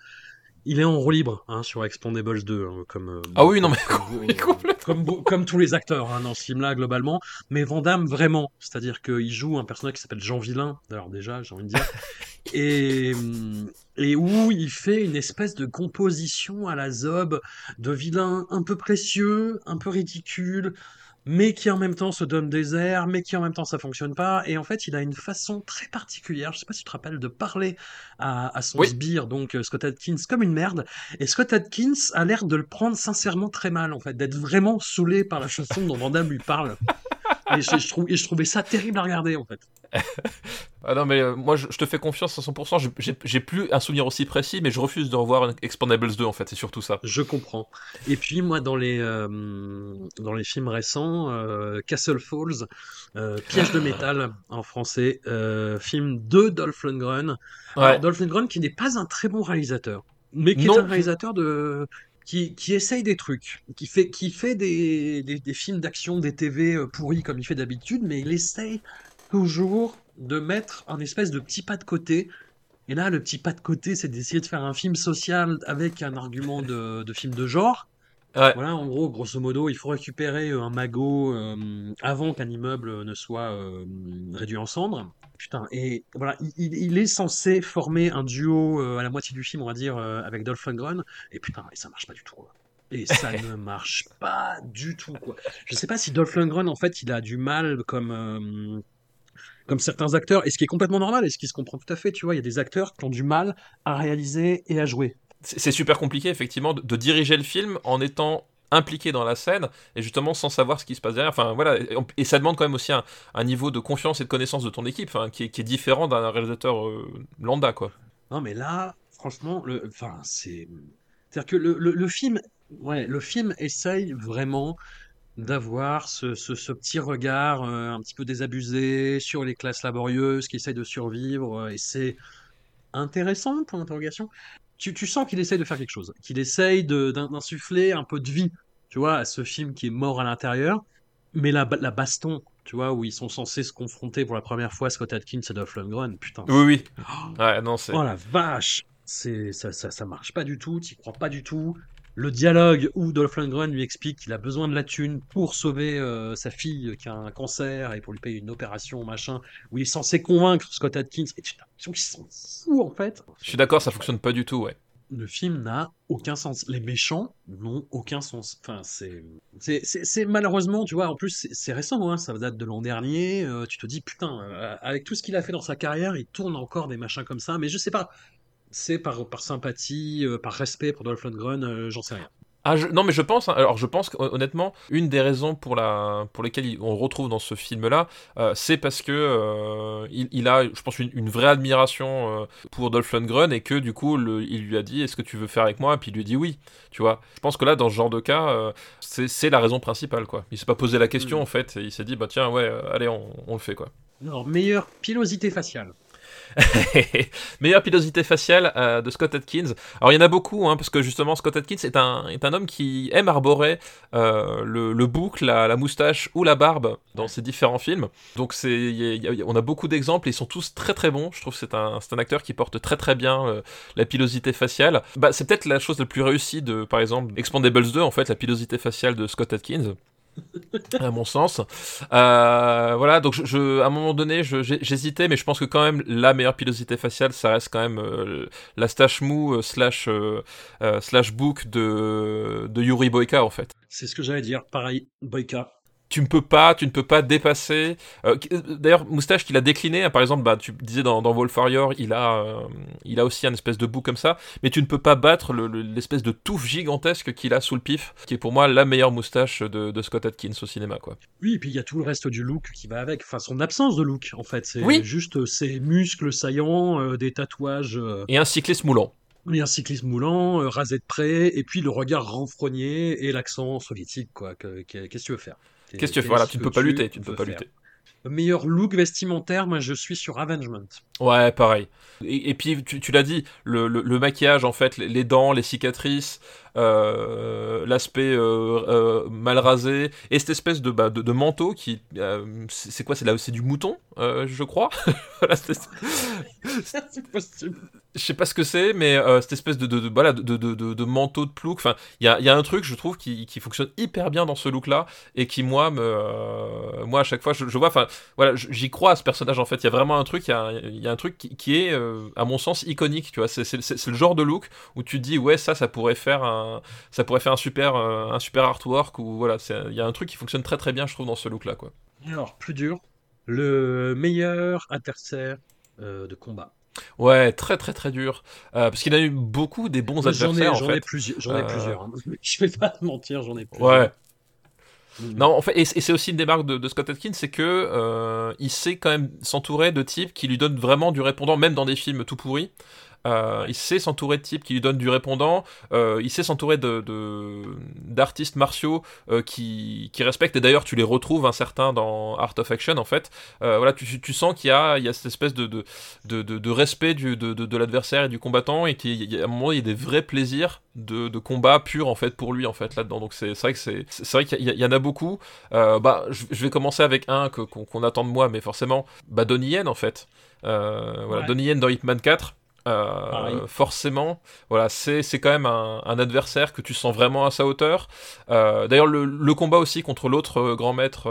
il est en roue libre hein, sur Expandables 2, hein, comme. euh, Ah oui, non, mais comme, tous les acteurs hein, dans ce film-là, globalement. Mais Van Damme, vraiment. C'est-à-dire qu'il joue un personnage qui s'appelle Jean Villain, d'ailleurs, déjà, j'ai envie de dire. et, et où il fait une espèce de composition à la Zob de vilain un peu précieux, un peu ridicule, mais qui en même temps se donne des airs, mais qui en même temps ça fonctionne pas. Et en fait, il a une façon très particulière, je sais pas si tu te rappelles, de parler à, à son Oui. sbire, donc euh, Scott Adkins, comme une merde. Et Scott Adkins a l'air de le prendre sincèrement très mal, en fait, d'être vraiment saoulé par la façon dont Van Damme lui parle. Et je, je trouve, et je trouvais ça terrible à regarder, en fait. Ah non, mais euh, moi je, je te fais confiance à 100%. Je- J'ai plus un souvenir aussi précis, mais je refuse de revoir Expandables 2 en fait, c'est surtout ça. Je comprends. Et puis moi, dans les euh, dans les films récents, euh, Castle Falls, Piège de métal en français, film de Dolph Lundgren. Ouais. Alors, Dolph Lundgren qui n'est pas un très bon réalisateur, mais qui Non. est un réalisateur de qui, qui essaye des trucs, qui fait qui fait des, des, des films d'action, des TV euh, pourris comme il fait d'habitude, mais il essaye toujours de mettre un espèce de petit pas de côté. Et là, le petit pas de côté, c'est d'essayer de faire un film social avec un argument de, de film de genre. Ouais. Voilà, en gros, grosso modo, il faut récupérer euh, un magot euh, avant qu'un immeuble ne soit euh, réduit en cendres. Putain, et voilà, il, est censé former un duo euh, à la moitié du film, on va dire, euh, avec Dolph Lundgren. Et putain, et ça marche pas du tout. quoi. Et ça ne marche pas du tout. Quoi. Je sais pas si Dolph Lundgren, en fait, il a du mal comme. euh, comme certains acteurs, et ce qui est complètement normal, et ce qui se comprend tout à fait, tu vois, il y a des acteurs qui ont du mal à réaliser et à jouer. C'est c'est super compliqué effectivement de, de diriger le film en étant impliqué dans la scène et justement sans savoir ce qui se passe derrière. Enfin voilà, et, ça demande quand même aussi un, niveau de confiance et de connaissance de ton équipe qui, est, différent d'un réalisateur euh, lambda quoi. Non, mais là, franchement, le, enfin, c'est, c'est-à-dire que le, film, ouais, le film essaye vraiment d'avoir ce, petit regard euh, un petit peu désabusé sur les classes laborieuses qui essayent de survivre, euh, et c'est intéressant, point d'interrogation. Tu, tu sens qu'il essaye de faire quelque chose, qu'il essaye d'insuffler un peu de vie, tu vois, à ce film qui est mort à l'intérieur, mais la, la baston, tu vois, où ils sont censés se confronter pour la première fois Scott Adkins et Dolph Lundgren, putain, Oui oui. Ouais non c'est. Oh la vache c'est ça, ça, ça marche pas du tout, t'y crois pas du tout. Le dialogue où Dolph Lundgren lui explique qu'il a besoin de la thune pour sauver euh, sa fille qui a un cancer et pour lui payer une opération, machin, où il est censé convaincre Scott Adkins, et tu as l'impression qu'ils sont fous en fait. Je suis d'accord, ça fonctionne pas du tout ouais. Le film n'a aucun sens. Les méchants n'ont aucun sens. Enfin, c'est, malheureusement, tu vois, en plus, c'est, récent, hein, ça date de l'an dernier. euh, tu te dis, putain, euh, avec tout ce qu'il a fait dans sa carrière, il tourne encore des machins comme ça, mais je sais pas. c'est par, par sympathie, euh, par respect pour Dolph Lundgren, j'en sais rien. Ah, je- non, mais je pense. hein, alors, je pense qu'honnêtement, une des raisons pour, la, pour lesquelles on retrouve dans ce film-là, euh, c'est parce que euh, il, il a, je pense, une, une vraie admiration euh, pour Dolph Lundgren et que du coup, le- il lui a dit Est-ce que tu veux faire avec moi? Et puis il lui a dit oui. Tu vois. Je pense que là, dans ce genre de cas, euh, c'est la raison principale, quoi. Il s'est pas posé la question Mm. en fait. Et il s'est dit Bah tiens, ouais, allez, on, on le fait, quoi. Alors, meilleure pilosité faciale. Meilleure pilosité faciale euh, de Scott Atkins. Alors il y en a beaucoup, hein, parce que justement Scott Atkins est un, est un homme qui aime arborer euh, le, le boucle, la, moustache ou la barbe dans ses différents films. Donc c'est, on a beaucoup d'exemples ils sont tous très très bons. Je trouve que c'est un, c'est un acteur qui porte très très bien euh, la pilosité faciale. Bah, c'est peut-être la chose la plus réussie de, par exemple, Expandables 2, en fait, la pilosité faciale de Scott Atkins. À mon sens. Euh, voilà, donc je, je- à un moment donné, j'hésitais, mais je pense que quand même la meilleure pilosité faciale, ça reste quand même euh, la stache mou euh, slash euh, euh, slash book de de Yuri Boyka en fait. C'est ce que j'allais dire. Pareil, Boyka. Tu ne peux pas, tu ne peux pas dépasser. euh, qui- D'ailleurs, moustache qu'il a décliné, hein, par exemple, bah, tu disais dans, dans Wolf Warrior, il a, euh, il a aussi un espèce de bout comme ça, mais tu ne peux pas battre le- le- l'espèce de touffe gigantesque qu'il a sous le pif, qui est pour moi la meilleure moustache de, de Scott Atkins au cinéma, quoi. Oui, et puis il y a tout le reste du look qui va avec. Enfin, son absence de look, en fait. C'est Oui. juste euh, ses muscles saillants, euh, des tatouages, euh, Et un cycliste moulant. et un cyclisme moulant, euh, rasé de près, et puis le regard renfrogné et l'accent soviétique, quoi. Que- que- Qu'est-ce que tu veux faire? Qu'est-ce que tu fais? Voilà, tu ne peux pas lutter, tu ne peux pas lutter. Le meilleur look vestimentaire, moi je suis sur Avengement. Ouais, pareil. Et, et puis, tu, tu l'as dit, le, le- le maquillage, en fait, les, les dents, les cicatrices, euh, l'aspect euh, euh, mal rasé, et cette espèce de, bah, de, de manteau qui. c'est quoi C'est là- du mouton, je crois Voilà, c'est- possible. je sais pas ce que c'est, mais cette espèce de, de, de- voilà, de, de, de, de manteau de plouc. Enfin, il y a, y a un truc, je trouve, qui, qui fonctionne hyper bien dans ce look-là et qui, moi, me, moi à chaque fois, je, je vois, enfin, voilà, j'y crois à ce personnage. En fait, il y a vraiment un truc, il y a, un- il y a un truc qui, qui est, euh, à mon sens, iconique. Tu vois, c'est le genre de look où tu te dis, ouais, ça, ça pourrait faire un, ça pourrait faire un super, euh, un super artwork ou voilà, c'est- il y a un truc qui fonctionne très très bien, je trouve, dans ce look-là, quoi. Alors, plus dur, le meilleur adversaire euh, de combat. Ouais, très très très dur, Euh, parce qu'il a eu beaucoup des bons J'en ai, adversaires en j'en ai fait. plusieurs. J'en ai Euh, plusieurs hein. Je vais pas te mentir, j'en ai plusieurs. Ouais. Mm. Non, en fait, et c'est aussi une des marques de, de Scott Atkins, c'est que euh, il sait quand même s'entourer de types qui lui donnent vraiment du répondant, même dans des films tout pourris. Euh, il sait s'entourer de types qui lui donnent du répondant. euh, il sait s'entourer de d'artistes martiaux euh, qui, qui respectent. Et d'ailleurs, tu les retrouves un certain dans Art of Action, en fait. Voilà, tu, tu sens qu'il y a, il y a cette espèce de, de, de, respect du, de, de, de l'adversaire et du combattant, et qu'à un moment, il y a des vrais plaisirs de, de combat pur, en fait, pour lui, en fait, là-dedans. Donc c'est vrai que c'est vrai qu'il y, en a beaucoup. Bah, je, je vais commencer avec un qu'on attend de moi, mais forcément, bah, Donnie Yen, en fait. Voilà, Ouais. Donnie Yen dans Hitman 4. Euh, forcément, voilà, c'est quand même un, adversaire que tu sens vraiment à sa hauteur. Euh, D'ailleurs, le, combat aussi contre l'autre euh, grand maître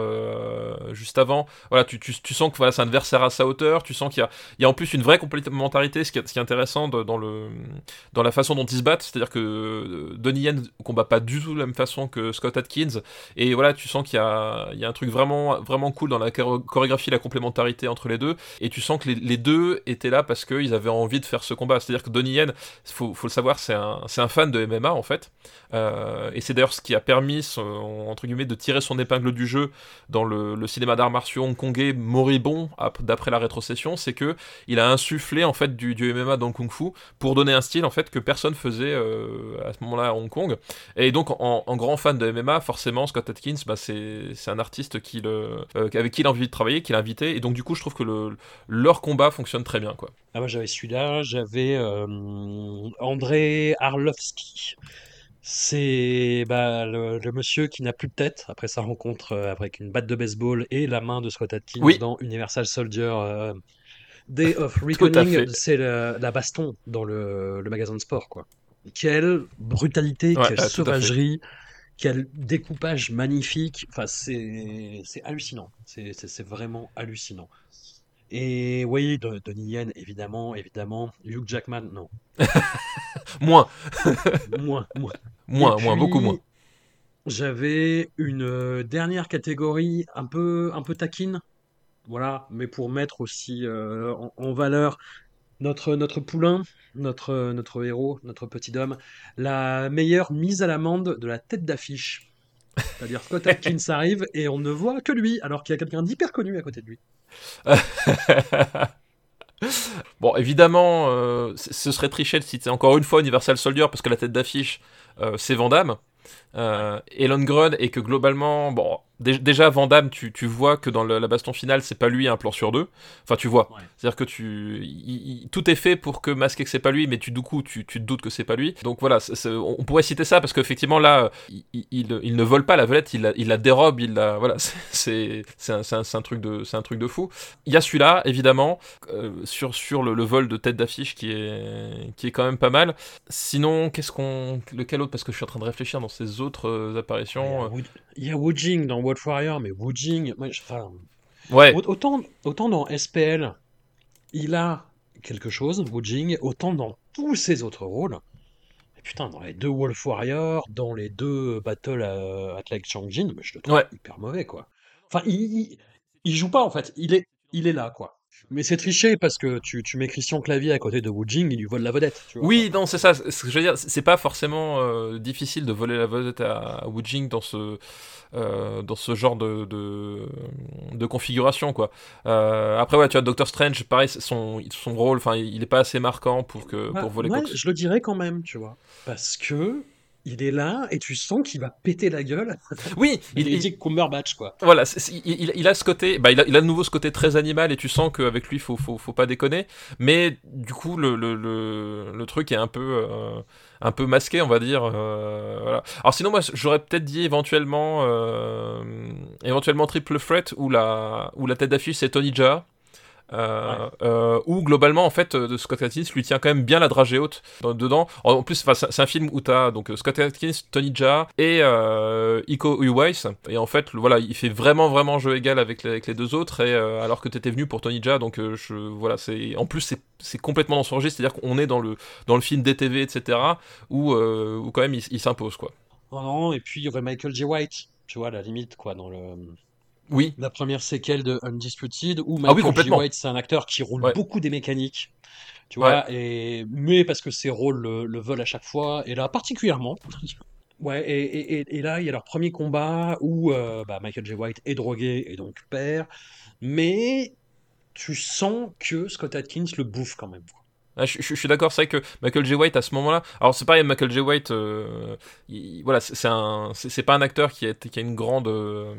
juste avant, voilà, tu, tu, sens que voilà, c'est un adversaire à sa hauteur. Tu sens qu'il y y a en plus une vraie complémentarité, ce qui est, ce qui est intéressant dans, le, dans la façon dont ils se battent. C'est-à-dire que Donnie Yen combat pas du tout de la même façon que Scott Atkins. Et voilà, tu sens qu'il y y a un truc vraiment, vraiment cool dans la choré- chorégraphie, la complémentarité entre les deux. Et tu sens que les, les deux étaient là parce qu'ils avaient envie de faire ce combat. C'est-à-dire que Donnie Yen, faut, faut le savoir, c'est un, fan de MMA en fait. Euh, et c'est d'ailleurs ce qui a permis, entre guillemets, de tirer son épingle du jeu dans le, cinéma d'arts martiaux hongkongais moribond ap- d'après la rétrocession, c'est que il a insufflé en fait du, MMA dans le kung-fu pour donner un style en fait que personne faisait euh, à ce moment-là à Hong Kong. Et donc en, grand fan de MMA, forcément Scott Atkins, bah, c'est un artiste euh, avec qui il a envie de travailler, qu'il a invité. Et donc du coup, je trouve que le, leur combat fonctionne très bien quoi. Ah, moi j'avais celui-là, j'avais euh, André Arlovski. C'est bah, le, le monsieur qui n'a plus de tête après sa rencontre euh, avec une batte de baseball et la main de Scott Atkins Oui. dans Universal Soldier euh, Day of. Reckoning. C'est la, la baston dans le, le magasin de sport. Quoi. Quelle brutalité, Ouais, quelle fait. sauvagerie, quel découpage magnifique. Enfin, c'est hallucinant. C'est vraiment hallucinant. Et oui, Don- Donnie Yen, évidemment, évidemment. Hugh Jackman, non. Moins, Moins, moins. moins, moins, beaucoup moins. J'avais une euh, dernière catégorie un peu, un peu taquine. Voilà, mais pour mettre aussi euh, en, en valeur Notre, notre poulain, notre, notre héros, notre petit homme, la meilleure mise à l'amende de la tête d'affiche. C'est-à-dire Scott Atkins arrive et on ne voit que lui, alors qu'il y a quelqu'un d'hyper connu à côté de lui. bon, évidemment, euh, ce serait triché de citer encore une fois Universal Soldier parce que la tête d'affiche, euh, c'est Van Damme. Euh, Elon Grun et que globalement, bon, dé- déjà Van Damme, tu, tu vois que dans le- la baston finale, c'est pas lui un plan sur deux. Enfin, tu vois. Ouais. C'est-à-dire que tu, il- il- tout est fait pour que masquer que c'est pas lui, mais tu du coup, tu, tu te doutes que c'est pas lui. Donc voilà, on on pourrait citer ça parce qu'effectivement là, il, il- ne vole pas la vedette, il la, il la dérobe, il la, voilà, c'est- un, un- un truc de, c'est un truc de fou. Il y a celui-là, évidemment, euh, sur sur le, le vol de tête d'affiche qui est qui est quand même pas mal. Sinon, qu'est-ce qu'on, lequel autre? Parce que je suis en train de réfléchir dans ces autres euh, Il y a apparitions. Wood- il y a Woojing dans Wolf Warrior, mais Woojing, enfin, Ouais, Au- Autant, autant dans SPL, il a quelque chose, Woojing, autant dans tous ses autres rôles. Et putain, dans les deux Wolf Warrior, dans les deux Battle à, at Lake Changjin, je le trouve Ouais. hyper mauvais, quoi. Enfin, il, il, il joue pas, en fait. Il est, il est là, quoi. Mais c'est triché parce que tu, tu mets Christian Clavier à côté de Woojing, il lui vole la vedette. Tu vois. Oui, non, c'est ça. Ce que je veux dire, c'est pas forcément euh, difficile de voler la vedette à Wu Jing dans ce euh, dans ce genre de de, de configuration, quoi. Euh, après, ouais, tu vois, Doctor Strange, pareil, son son rôle, enfin, il est pas assez marquant pour que Bah, pour voler ouais, quoi que je le dirais quand même, tu vois. Parce que il est là et tu sens qu'il va péter la gueule. Oui, il, il- Benedict Cumberbatch, quoi. Voilà, il, il- il a ce côté, bah, il, a, il a de nouveau ce côté très animal et tu sens qu'avec lui, faut, faut, faut pas déconner. Mais du coup, le, le, le, le truc est un peu, euh, un peu masqué, on va dire. euh, voilà. Alors sinon, moi, j'aurais peut-être dit éventuellement, euh, éventuellement Triple Threat où la, où la tête d'affiche c'est Tony Jaa. Euh, euh, où globalement en fait euh, Scott Atkins lui tient quand même bien la dragée haute dans- dedans. En plus c'est un film où t'as donc euh, Scott Atkins Tony Jaa et euh, Iko Uwais. Et en fait voilà il fait vraiment vraiment jeu égal avec les, deux autres. Et alors que t'étais venu pour Tony Jaa donc voilà en plus c'est complètement dans son registre. C'est à dire qu'on est dans le dans le film DTV etc où où quand même il, il s'impose quoi. Non, non, et puis il y aurait Michael J. White, tu vois, à la limite, quoi, dans le, oui la première séquelle de Undisputed, où Ah oui, Michael J. complètement. White, c'est un acteur qui roule Ouais. beaucoup des mécaniques, tu vois, et, mais parce que ses rôles le, le veulent à chaque fois, et là, particulièrement. Ouais, et, et, et- et là, il y a leur premier combat où euh, bah, Michael J. White est drogué et donc perd, mais tu sens que Scott Atkins le bouffe quand même. Ah, je, suis d'accord, c'est vrai que Michael J. White à ce moment-là. Alors c'est pareil, Michael J. White, euh, il- voilà, c'est pas un acteur qui a, euh,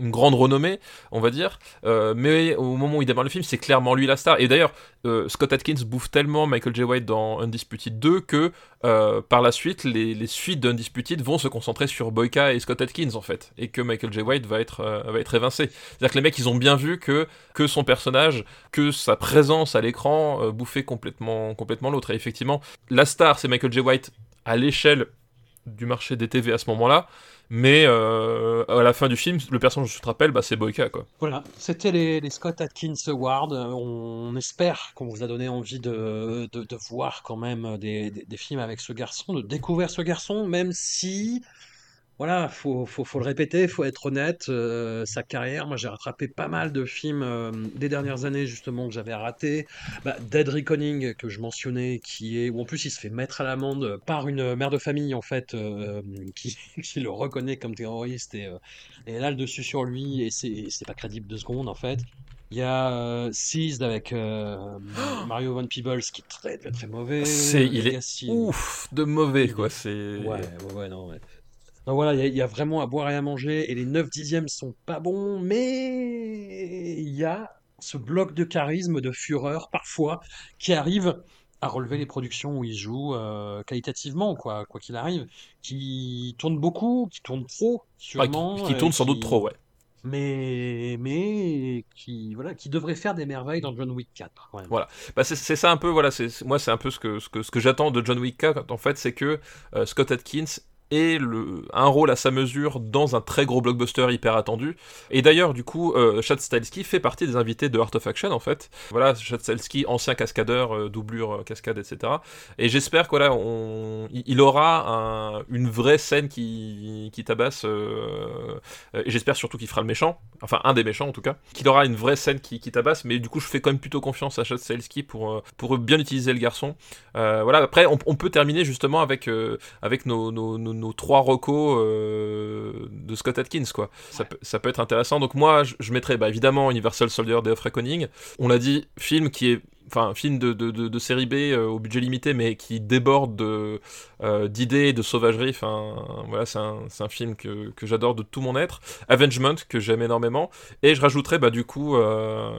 une grande renommée, on va dire. Euh, mais au moment où il démarre le film, c'est clairement lui la star. Et d'ailleurs, Scott Atkins bouffe tellement Michael J. White dans Undisputed 2 que par la suite, les, suites d'Undisputed vont se concentrer sur Boyka et Scott Atkins en fait, et que Michael J. White va être, va évincé. C'est-à-dire que les mecs, ils ont bien vu que son personnage, que sa présence à l'écran bouffait complètement, complètement l'autre. Et effectivement, la star, c'est Michael J. White à l'échelle du marché des TV à ce moment-là, mais euh, à la fin du film, le personnage, je te rappelle, bah, c'est Boyka, quoi. Voilà, c'était les, Scott Atkins Awards. On espère qu'on vous a donné envie de, voir quand même des films avec ce garçon, de découvrir ce garçon, même si, voilà, faut, faut, faut le répéter, faut être honnête, euh, sa carrière, moi j'ai rattrapé pas mal de films euh, des dernières années justement que j'avais raté. Bah, Dead Reckoning que je mentionnais, qui est où en plus il se fait mettre à l'amende par une mère de famille en fait, euh, qui, qui le reconnaît comme terroriste et, euh, et là le dessus sur lui et c'est pas crédible deux secondes en fait. Il y a euh, Seized avec euh, Mario Van Peebles qui est très très très mauvais. Il est ouf de mauvais, quoi. C'est. Ouais, ouais, ouais, non, ouais. Donc voilà, il y, a- il y a vraiment à boire et à manger, et les 9 dixièmes sont pas bons, mais il y a ce bloc de charisme, de fureur, parfois, qui arrive à relever les productions où il joue euh, qualitativement, quoi, quoi qu'il arrive, qui tourne beaucoup, qui tourne trop, sûrement. qui, qui tourne sans doute trop, ouais. Mais, mais qui, voilà, qui devrait faire des merveilles dans John Wick 4, quand même. Voilà. Bah, c'est, ça un peu, voilà. C'est, c'est- moi, c'est un peu ce que, ce que, ce que j'attends de John Wick 4, en fait, c'est que euh, Scott Atkins et le, un rôle à sa mesure dans un très gros blockbuster hyper attendu. Et d'ailleurs, du coup, euh, Chad Stahelski fait partie des invités de Art of Action, en fait. Voilà, Chad Stahelski, ancien cascadeur, euh, doublure, euh, cascade, etc. Et j'espère qu'il il aura un, une vraie scène qui, qui tabasse, euh, et j'espère surtout qu'il fera le méchant, enfin un des méchants en tout cas, qu'il aura une vraie scène qui, tabasse, mais du coup, je fais quand même plutôt confiance à Chad Stahelski pour, pour bien utiliser le garçon. Voilà, après, on, peut terminer justement avec, avec nos nos trois recos euh, de Scott Atkins, quoi. Ça, peut, ça peut être intéressant. Donc moi, je, je mettrais bah, évidemment Universal Soldier Day of Reckoning. On l'a dit, film qui est enfin film de, série B euh, au budget limité mais qui déborde de euh, d'idées de sauvagerie. Voilà c'est un, film que, j'adore de tout mon être. Avengement que j'aime énormément. Et je rajouterais bah du coup euh,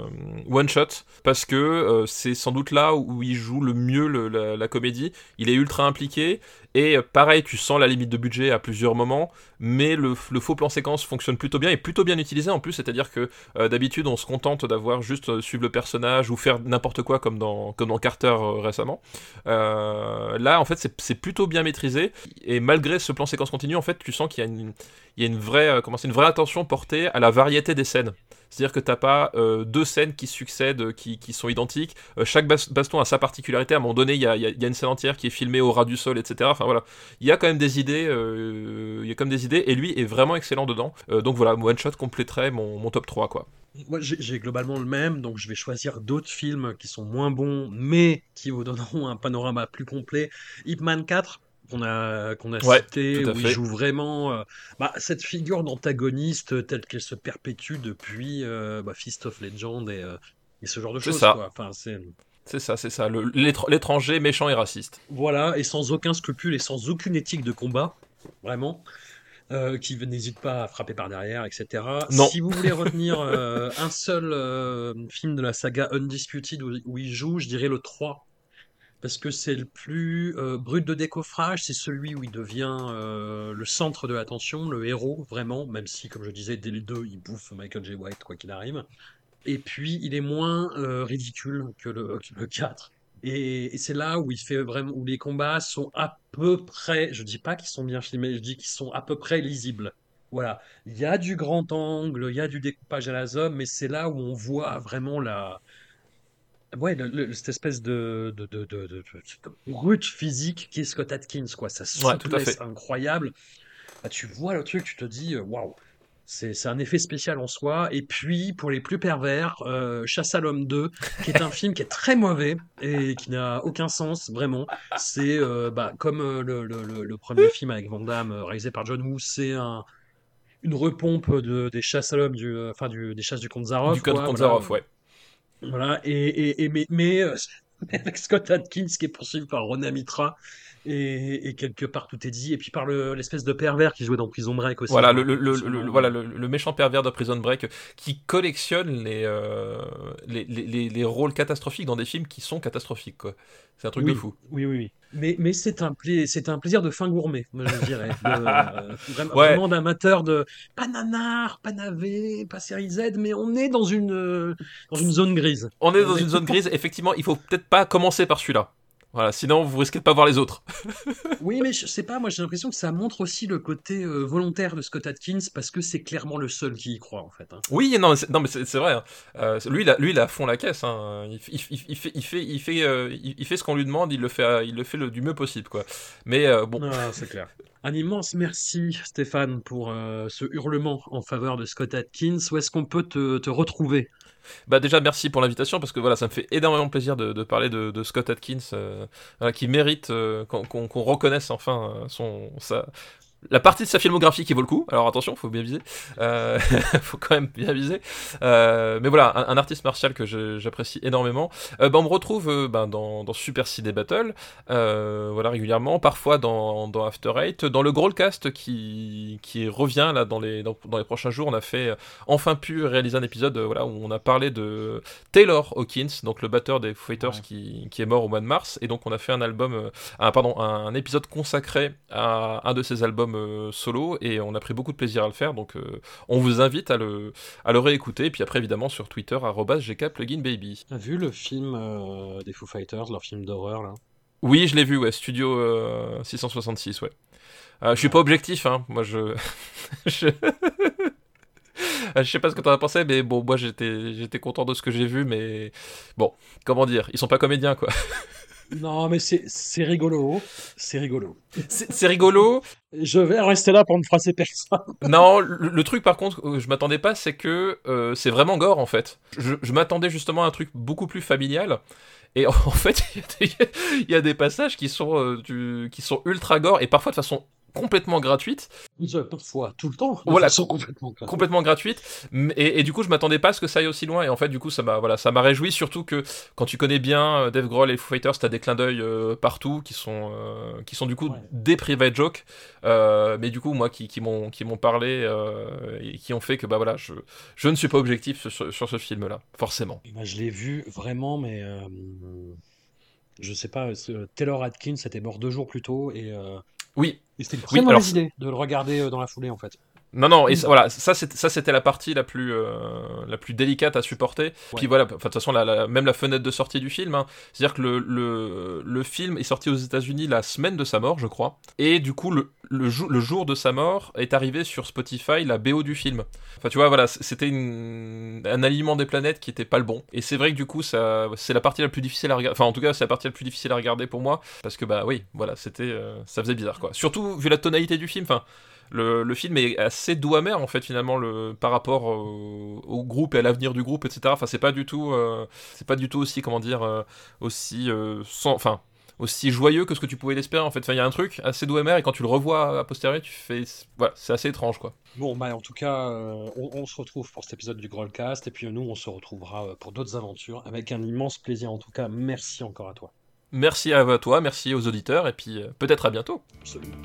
One Shot parce que c'est sans doute là où il joue le mieux la, comédie. Il est ultra impliqué. Et pareil, tu sens la limite de budget à plusieurs moments, mais le, faux plan séquence fonctionne plutôt bien et plutôt bien utilisé en plus, c'est-à-dire que euh, d'habitude on se contente d'avoir juste euh, suivre le personnage ou faire n'importe quoi comme dans, Carter euh, récemment. Euh, là en fait c'est plutôt bien maîtrisé et malgré ce plan séquence continu, en fait tu sens qu'il y a y a une vraie attention portée à la variété des scènes. C'est-à-dire que t'as pas euh, deux scènes qui succèdent, qui, qui sont identiques. Euh, chaque baston a sa particularité. À un moment donné, il y a, y a, une scène entière qui est filmée au ras du sol, etc. Enfin voilà, il y a quand même des idées. Euh, et lui est vraiment excellent dedans. donc voilà, One Shot compléterait mon, mon top 3 quoi. Moi, j'ai globalement le même, donc je vais choisir d'autres films qui sont moins bons, mais qui vous donneront un panorama plus complet. Ip Man 4, qu'on a, qu'on a ouais, cité, où il joue vraiment euh, bah, cette figure d'antagoniste telle qu'elle se perpétue depuis euh, bah, Fist of Legend et, euh, et ce genre de choses. Enfin, c'est... C'est ça, c'est ça, l'étranger méchant et raciste. Voilà, et sans aucun scrupule et sans aucune éthique de combat, vraiment. Euh, qui n'hésite pas à frapper par derrière, etc. Non. Si vous voulez retenir euh, un seul euh, film de la saga Undisputed où, où, il joue, je dirais le 3. Parce que c'est le plus euh, brut de décoffrage, c'est celui où il devient euh, le centre de l'attention, le héros, vraiment, même si, comme je disais, dès le 2, il bouffe Michael J. White, quoi qu'il arrive. Et puis, il est moins euh, ridicule que le, que le 4. Et, c'est là où il fait vraiment, où les combats sont à peu près, je dis pas qu'ils sont bien filmés, je dis qu'ils sont à peu près lisibles. Voilà, il y a du grand angle, il y a du découpage à la zone, mais c'est là où on voit vraiment la, ouais, le, le, cette espèce de, de, de, de, de, brute physique qui est Scott Atkins, quoi. Ça souplesse ouais, incroyable. Bah, tu vois le truc, tu te dis, waouh, c'est un effet spécial en soi. Et puis, pour les plus pervers, euh, Chasse à l'homme 2, qui est un film qui est très mauvais et qui n'a aucun sens, vraiment. C'est euh, bah, comme euh, le, le, le, premier film avec Van Damme, réalisé par John Woo, c'est un, une repompe de, des chasses à l'homme, du, enfin, du, des chasses du comte Zaroff. Du comte ouais. Voilà, et, et, et mais, mais euh, avec Scott Atkins qui est poursuivi par Rona Mitra, et, et, quelque part tout est dit, et puis par l'espèce le, de pervers qui jouait dans Prison Break aussi. Voilà, le, le, le voilà le, méchant pervers de Prison Break qui collectionne les, euh, les, les, les, rôles catastrophiques dans des films qui sont catastrophiques. C'est un truc oui, de fou. Oui, oui, oui. Mais, mais c'est un, pla un plaisir de fin gourmet, je dirais. De, euh, vraiment, ouais. vraiment d'amateur de pas nanar, pas navet, pas série Z, mais on est dans une, dans une zone grise. On est dans on une est zone grise, effectivement, il faut peut-être pas commencer par celui-là. Voilà, sinon vous risquez de pas voir les autres. oui, mais je sais pas, moi j'ai l'impression que ça montre aussi le côté euh, volontaire de Scott Atkins parce que c'est clairement le seul qui y croit en fait. Hein. Oui, non, non mais c'est vrai. Hein. Euh, lui, il a, lui, il a fond la caisse. Hein. Il, il, il, fait, il fait, il fait, euh, il, fait ce qu'on lui demande. Il le fait, il le fait le, du mieux possible, quoi. Mais bon. Non, c'est clair. Un immense merci Stéphane pour ce hurlement en faveur de Scott Atkins. Où est-ce qu'on peut te, te retrouver? Bah déjà merci pour l'invitation parce que voilà ça me fait énormément plaisir de, parler de, Scott Atkins euh, qui mérite euh, qu'on qu qu reconnaisse enfin euh, son sa la partie de sa filmographie qui vaut le coup. Alors attention, faut bien viser. Euh, faut quand même bien viser. Euh, mais voilà, un, un, artiste martial que j'apprécie énormément. Euh, bah, on me retrouve euh, bah, dans, dans, Super CD Battle, euh, voilà régulièrement, parfois dans, dans After Eight, dans le Growlcast qui qui revient là dans les dans, dans, les prochains jours. On a fait enfin pu réaliser un épisode voilà où on a parlé de Taylor Hawkins, donc le batteur des Fighters ouais. qui, qui est mort au mois de mars, et donc on a fait un album, un, pardon, un épisode consacré à un de ses albums euh, solo et on a pris beaucoup de plaisir à le faire donc euh, on vous invite à le, à le réécouter et puis après évidemment sur Twitter gkpluginbaby T'as vu le film euh, des Foo Fighters, leur film d'horreur là? Oui, je l'ai vu, ouais, Studio euh, 666, ouais. Je suis pas objectif, hein. Moi, je. je... je sais pas ce que t'en as pensé, mais bon, moi j'étais, j'étais content de ce que j'ai vu, mais bon, comment dire, ils sont pas comédiens, quoi. Non, mais c'est rigolo. C'est rigolo. C'est rigolo. Je vais rester là pour ne froisser personne. Non, le, le truc par contre, euh, je m'attendais pas, c'est que euh, c'est vraiment gore en fait. Je, je m'attendais justement à un truc beaucoup plus familial. Et en fait, il y, a des- il y a des passages qui sont, euh, du- qui sont ultra gore et parfois de façon complètement gratuite. Parfois, tout le temps. De Voilà, façon complètement gratuite. complètement gratuite et, et du coup je m'attendais pas à ce que ça aille aussi loin et en fait du coup ça m'a voilà ça m'a réjoui surtout que quand tu connais bien euh, Dave Grohl et Foo Fighters t'as des clins d'œil euh, partout qui sont euh, qui sont du coup Ouais. des private jokes euh, mais du coup moi qui, qui m'ont qui m'ont parlé et qui ont fait que bah voilà je je ne suis pas objectif sur, sur ce film là forcément Moi, je l'ai vu vraiment, mais je sais pas. Taylor Atkins était mort deux jours plus tôt et, oui et c'était une très Oui, mauvaise alors, idée de le regarder euh, dans la foulée en fait. Non, non, et ça- voilà, ça c'était la partie la plus euh, la plus délicate à supporter. Puis voilà, de toute façon, la, la- même la fenêtre de sortie du film, hein, c'est-à-dire que le, le, le film est sorti aux États-Unis la semaine de sa mort, je crois, et du coup le, le, jou- le jour de sa mort est arrivé sur Spotify la BO du film. Enfin, tu vois, voilà, c'était un alignement des planètes qui était pas le bon. Et c'est vrai que du coup, ça c'est la partie la plus difficile à regarder. Enfin, en tout cas, c'est la partie la plus difficile à regarder pour moi, parce que bah oui, voilà, c'était euh, ça faisait bizarre quoi. Surtout vu la tonalité du film, enfin. Le, le film est assez doux amer en fait finalement le, par rapport au, au groupe et à l'avenir du groupe etc. Enfin c'est pas du tout euh, c'est pas du tout aussi comment dire euh, aussi euh, sans enfin aussi joyeux que ce que tu pouvais l'espérer en fait. Enfin il y a un truc assez doux amer et quand tu le revois à posteriori tu fais voilà c'est assez étrange quoi. Bon, bah, en tout cas, euh, on, on se retrouve pour cet épisode du Grollcast et puis euh, nous, on se retrouvera euh, pour d'autres aventures avec un immense plaisir. En tout cas, merci encore à toi. Merci à toi, merci aux auditeurs et puis euh, peut-être à bientôt. Absolument.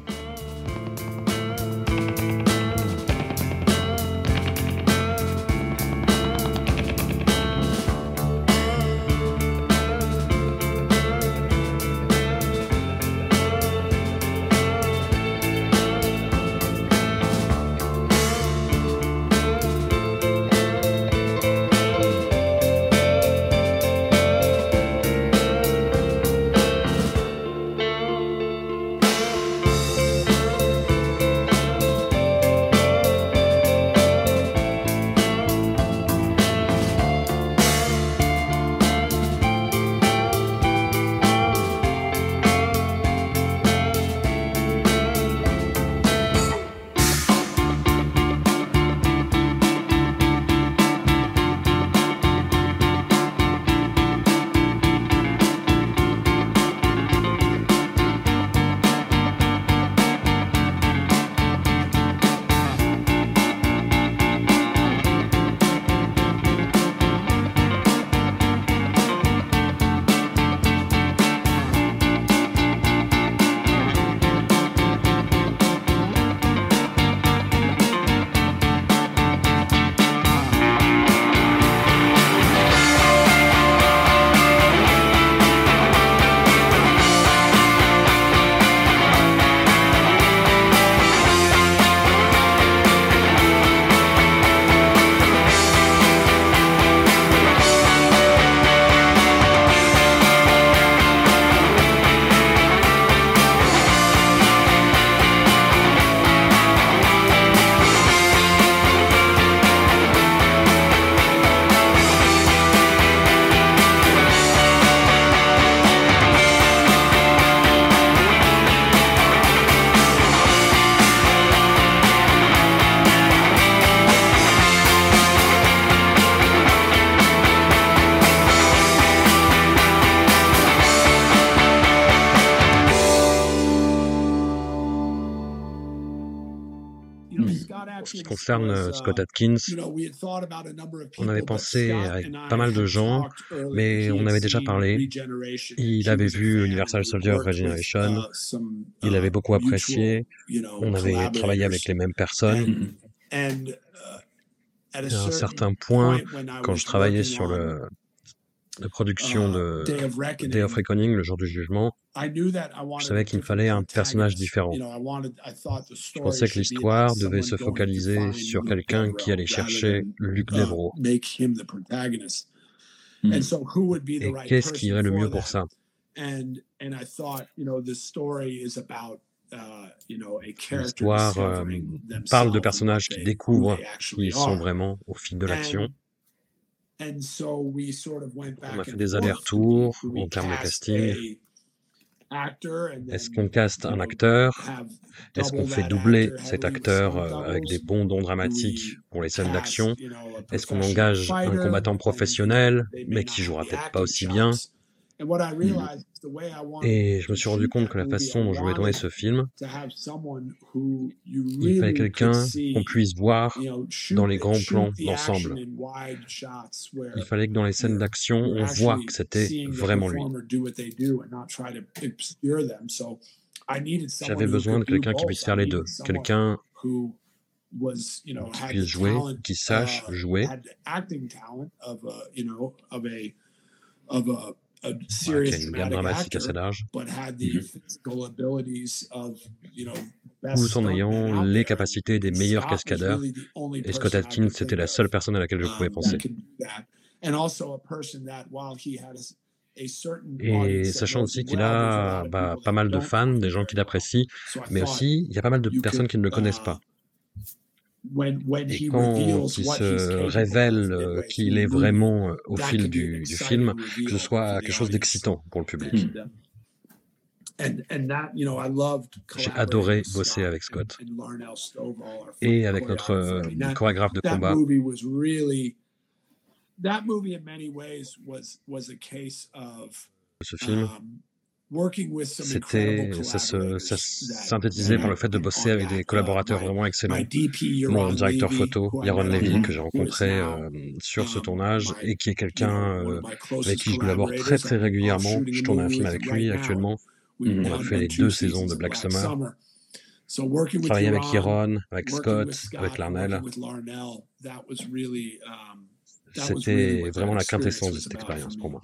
Concerne euh, Scott Atkins, on avait pensé avec pas mal de gens, mais on avait déjà parlé. Il avait vu Universal Soldier Regeneration, il avait beaucoup apprécié, on avait travaillé avec les mêmes personnes. Et à un certain point, quand je travaillais sur le, la production de Day of Reckoning, le jour du jugement, je savais qu'il me fallait un personnage différent. Je pensais que l'histoire devait se focaliser sur quelqu'un qui allait chercher Luc Devro. Et qu'est-ce qui irait le mieux pour ça? L'histoire euh, parle de personnages qui découvrent qui ils sont vraiment au fil de l'action. On a fait des allers-retours en termes de casting. Est-ce qu'on caste un acteur? Est-ce qu'on fait doubler cet acteur euh, avec des bons dons dramatiques pour les scènes d'action? Est-ce qu'on engage un combattant professionnel, mais qui jouera peut-être pas aussi bien? Et je me suis rendu compte que la façon dont je voulais tourner ce film, il fallait quelqu'un qu'on puisse voir dans les grands plans d'ensemble. Il fallait que dans les scènes d'action, on voit que c'était vraiment lui. J'avais besoin de quelqu'un qui puisse faire les deux, quelqu'un qui puisse jouer, qui sache uh, jouer, qui a une gamme dramatique assez large, tout en ayant les capacités des meilleurs cascadeurs. Et Scott Atkins, c'était la seule personne à laquelle je pouvais um, penser. Et sachant aussi qu'il a bah, pas mal de fans, des gens qui l'apprécient, mais aussi il y a pas mal de personnes qui ne le connaissent uh, pas. Et quand il se révèle euh, qu'il est vraiment euh, au fil du, du, film, que ce soit quelque chose d'excitant pour le public. J'ai adoré bosser avec Scott. et avec notre euh, chorégraphe de combat. Ce film, um, c'était, ça se ça synthétisait par le fait de bosser avec des collaborateurs vraiment excellents. Mon directeur photo, Yaron Levy, que j'ai rencontré euh, sur ce tournage et qui est quelqu'un euh, avec qui je collabore très très régulièrement. Je tourne un film avec lui actuellement. On a fait les deux saisons de Black Summer. Travailler avec Yaron, avec Scott, avec Larnell. C'était vraiment la quintessence de cette expérience pour moi.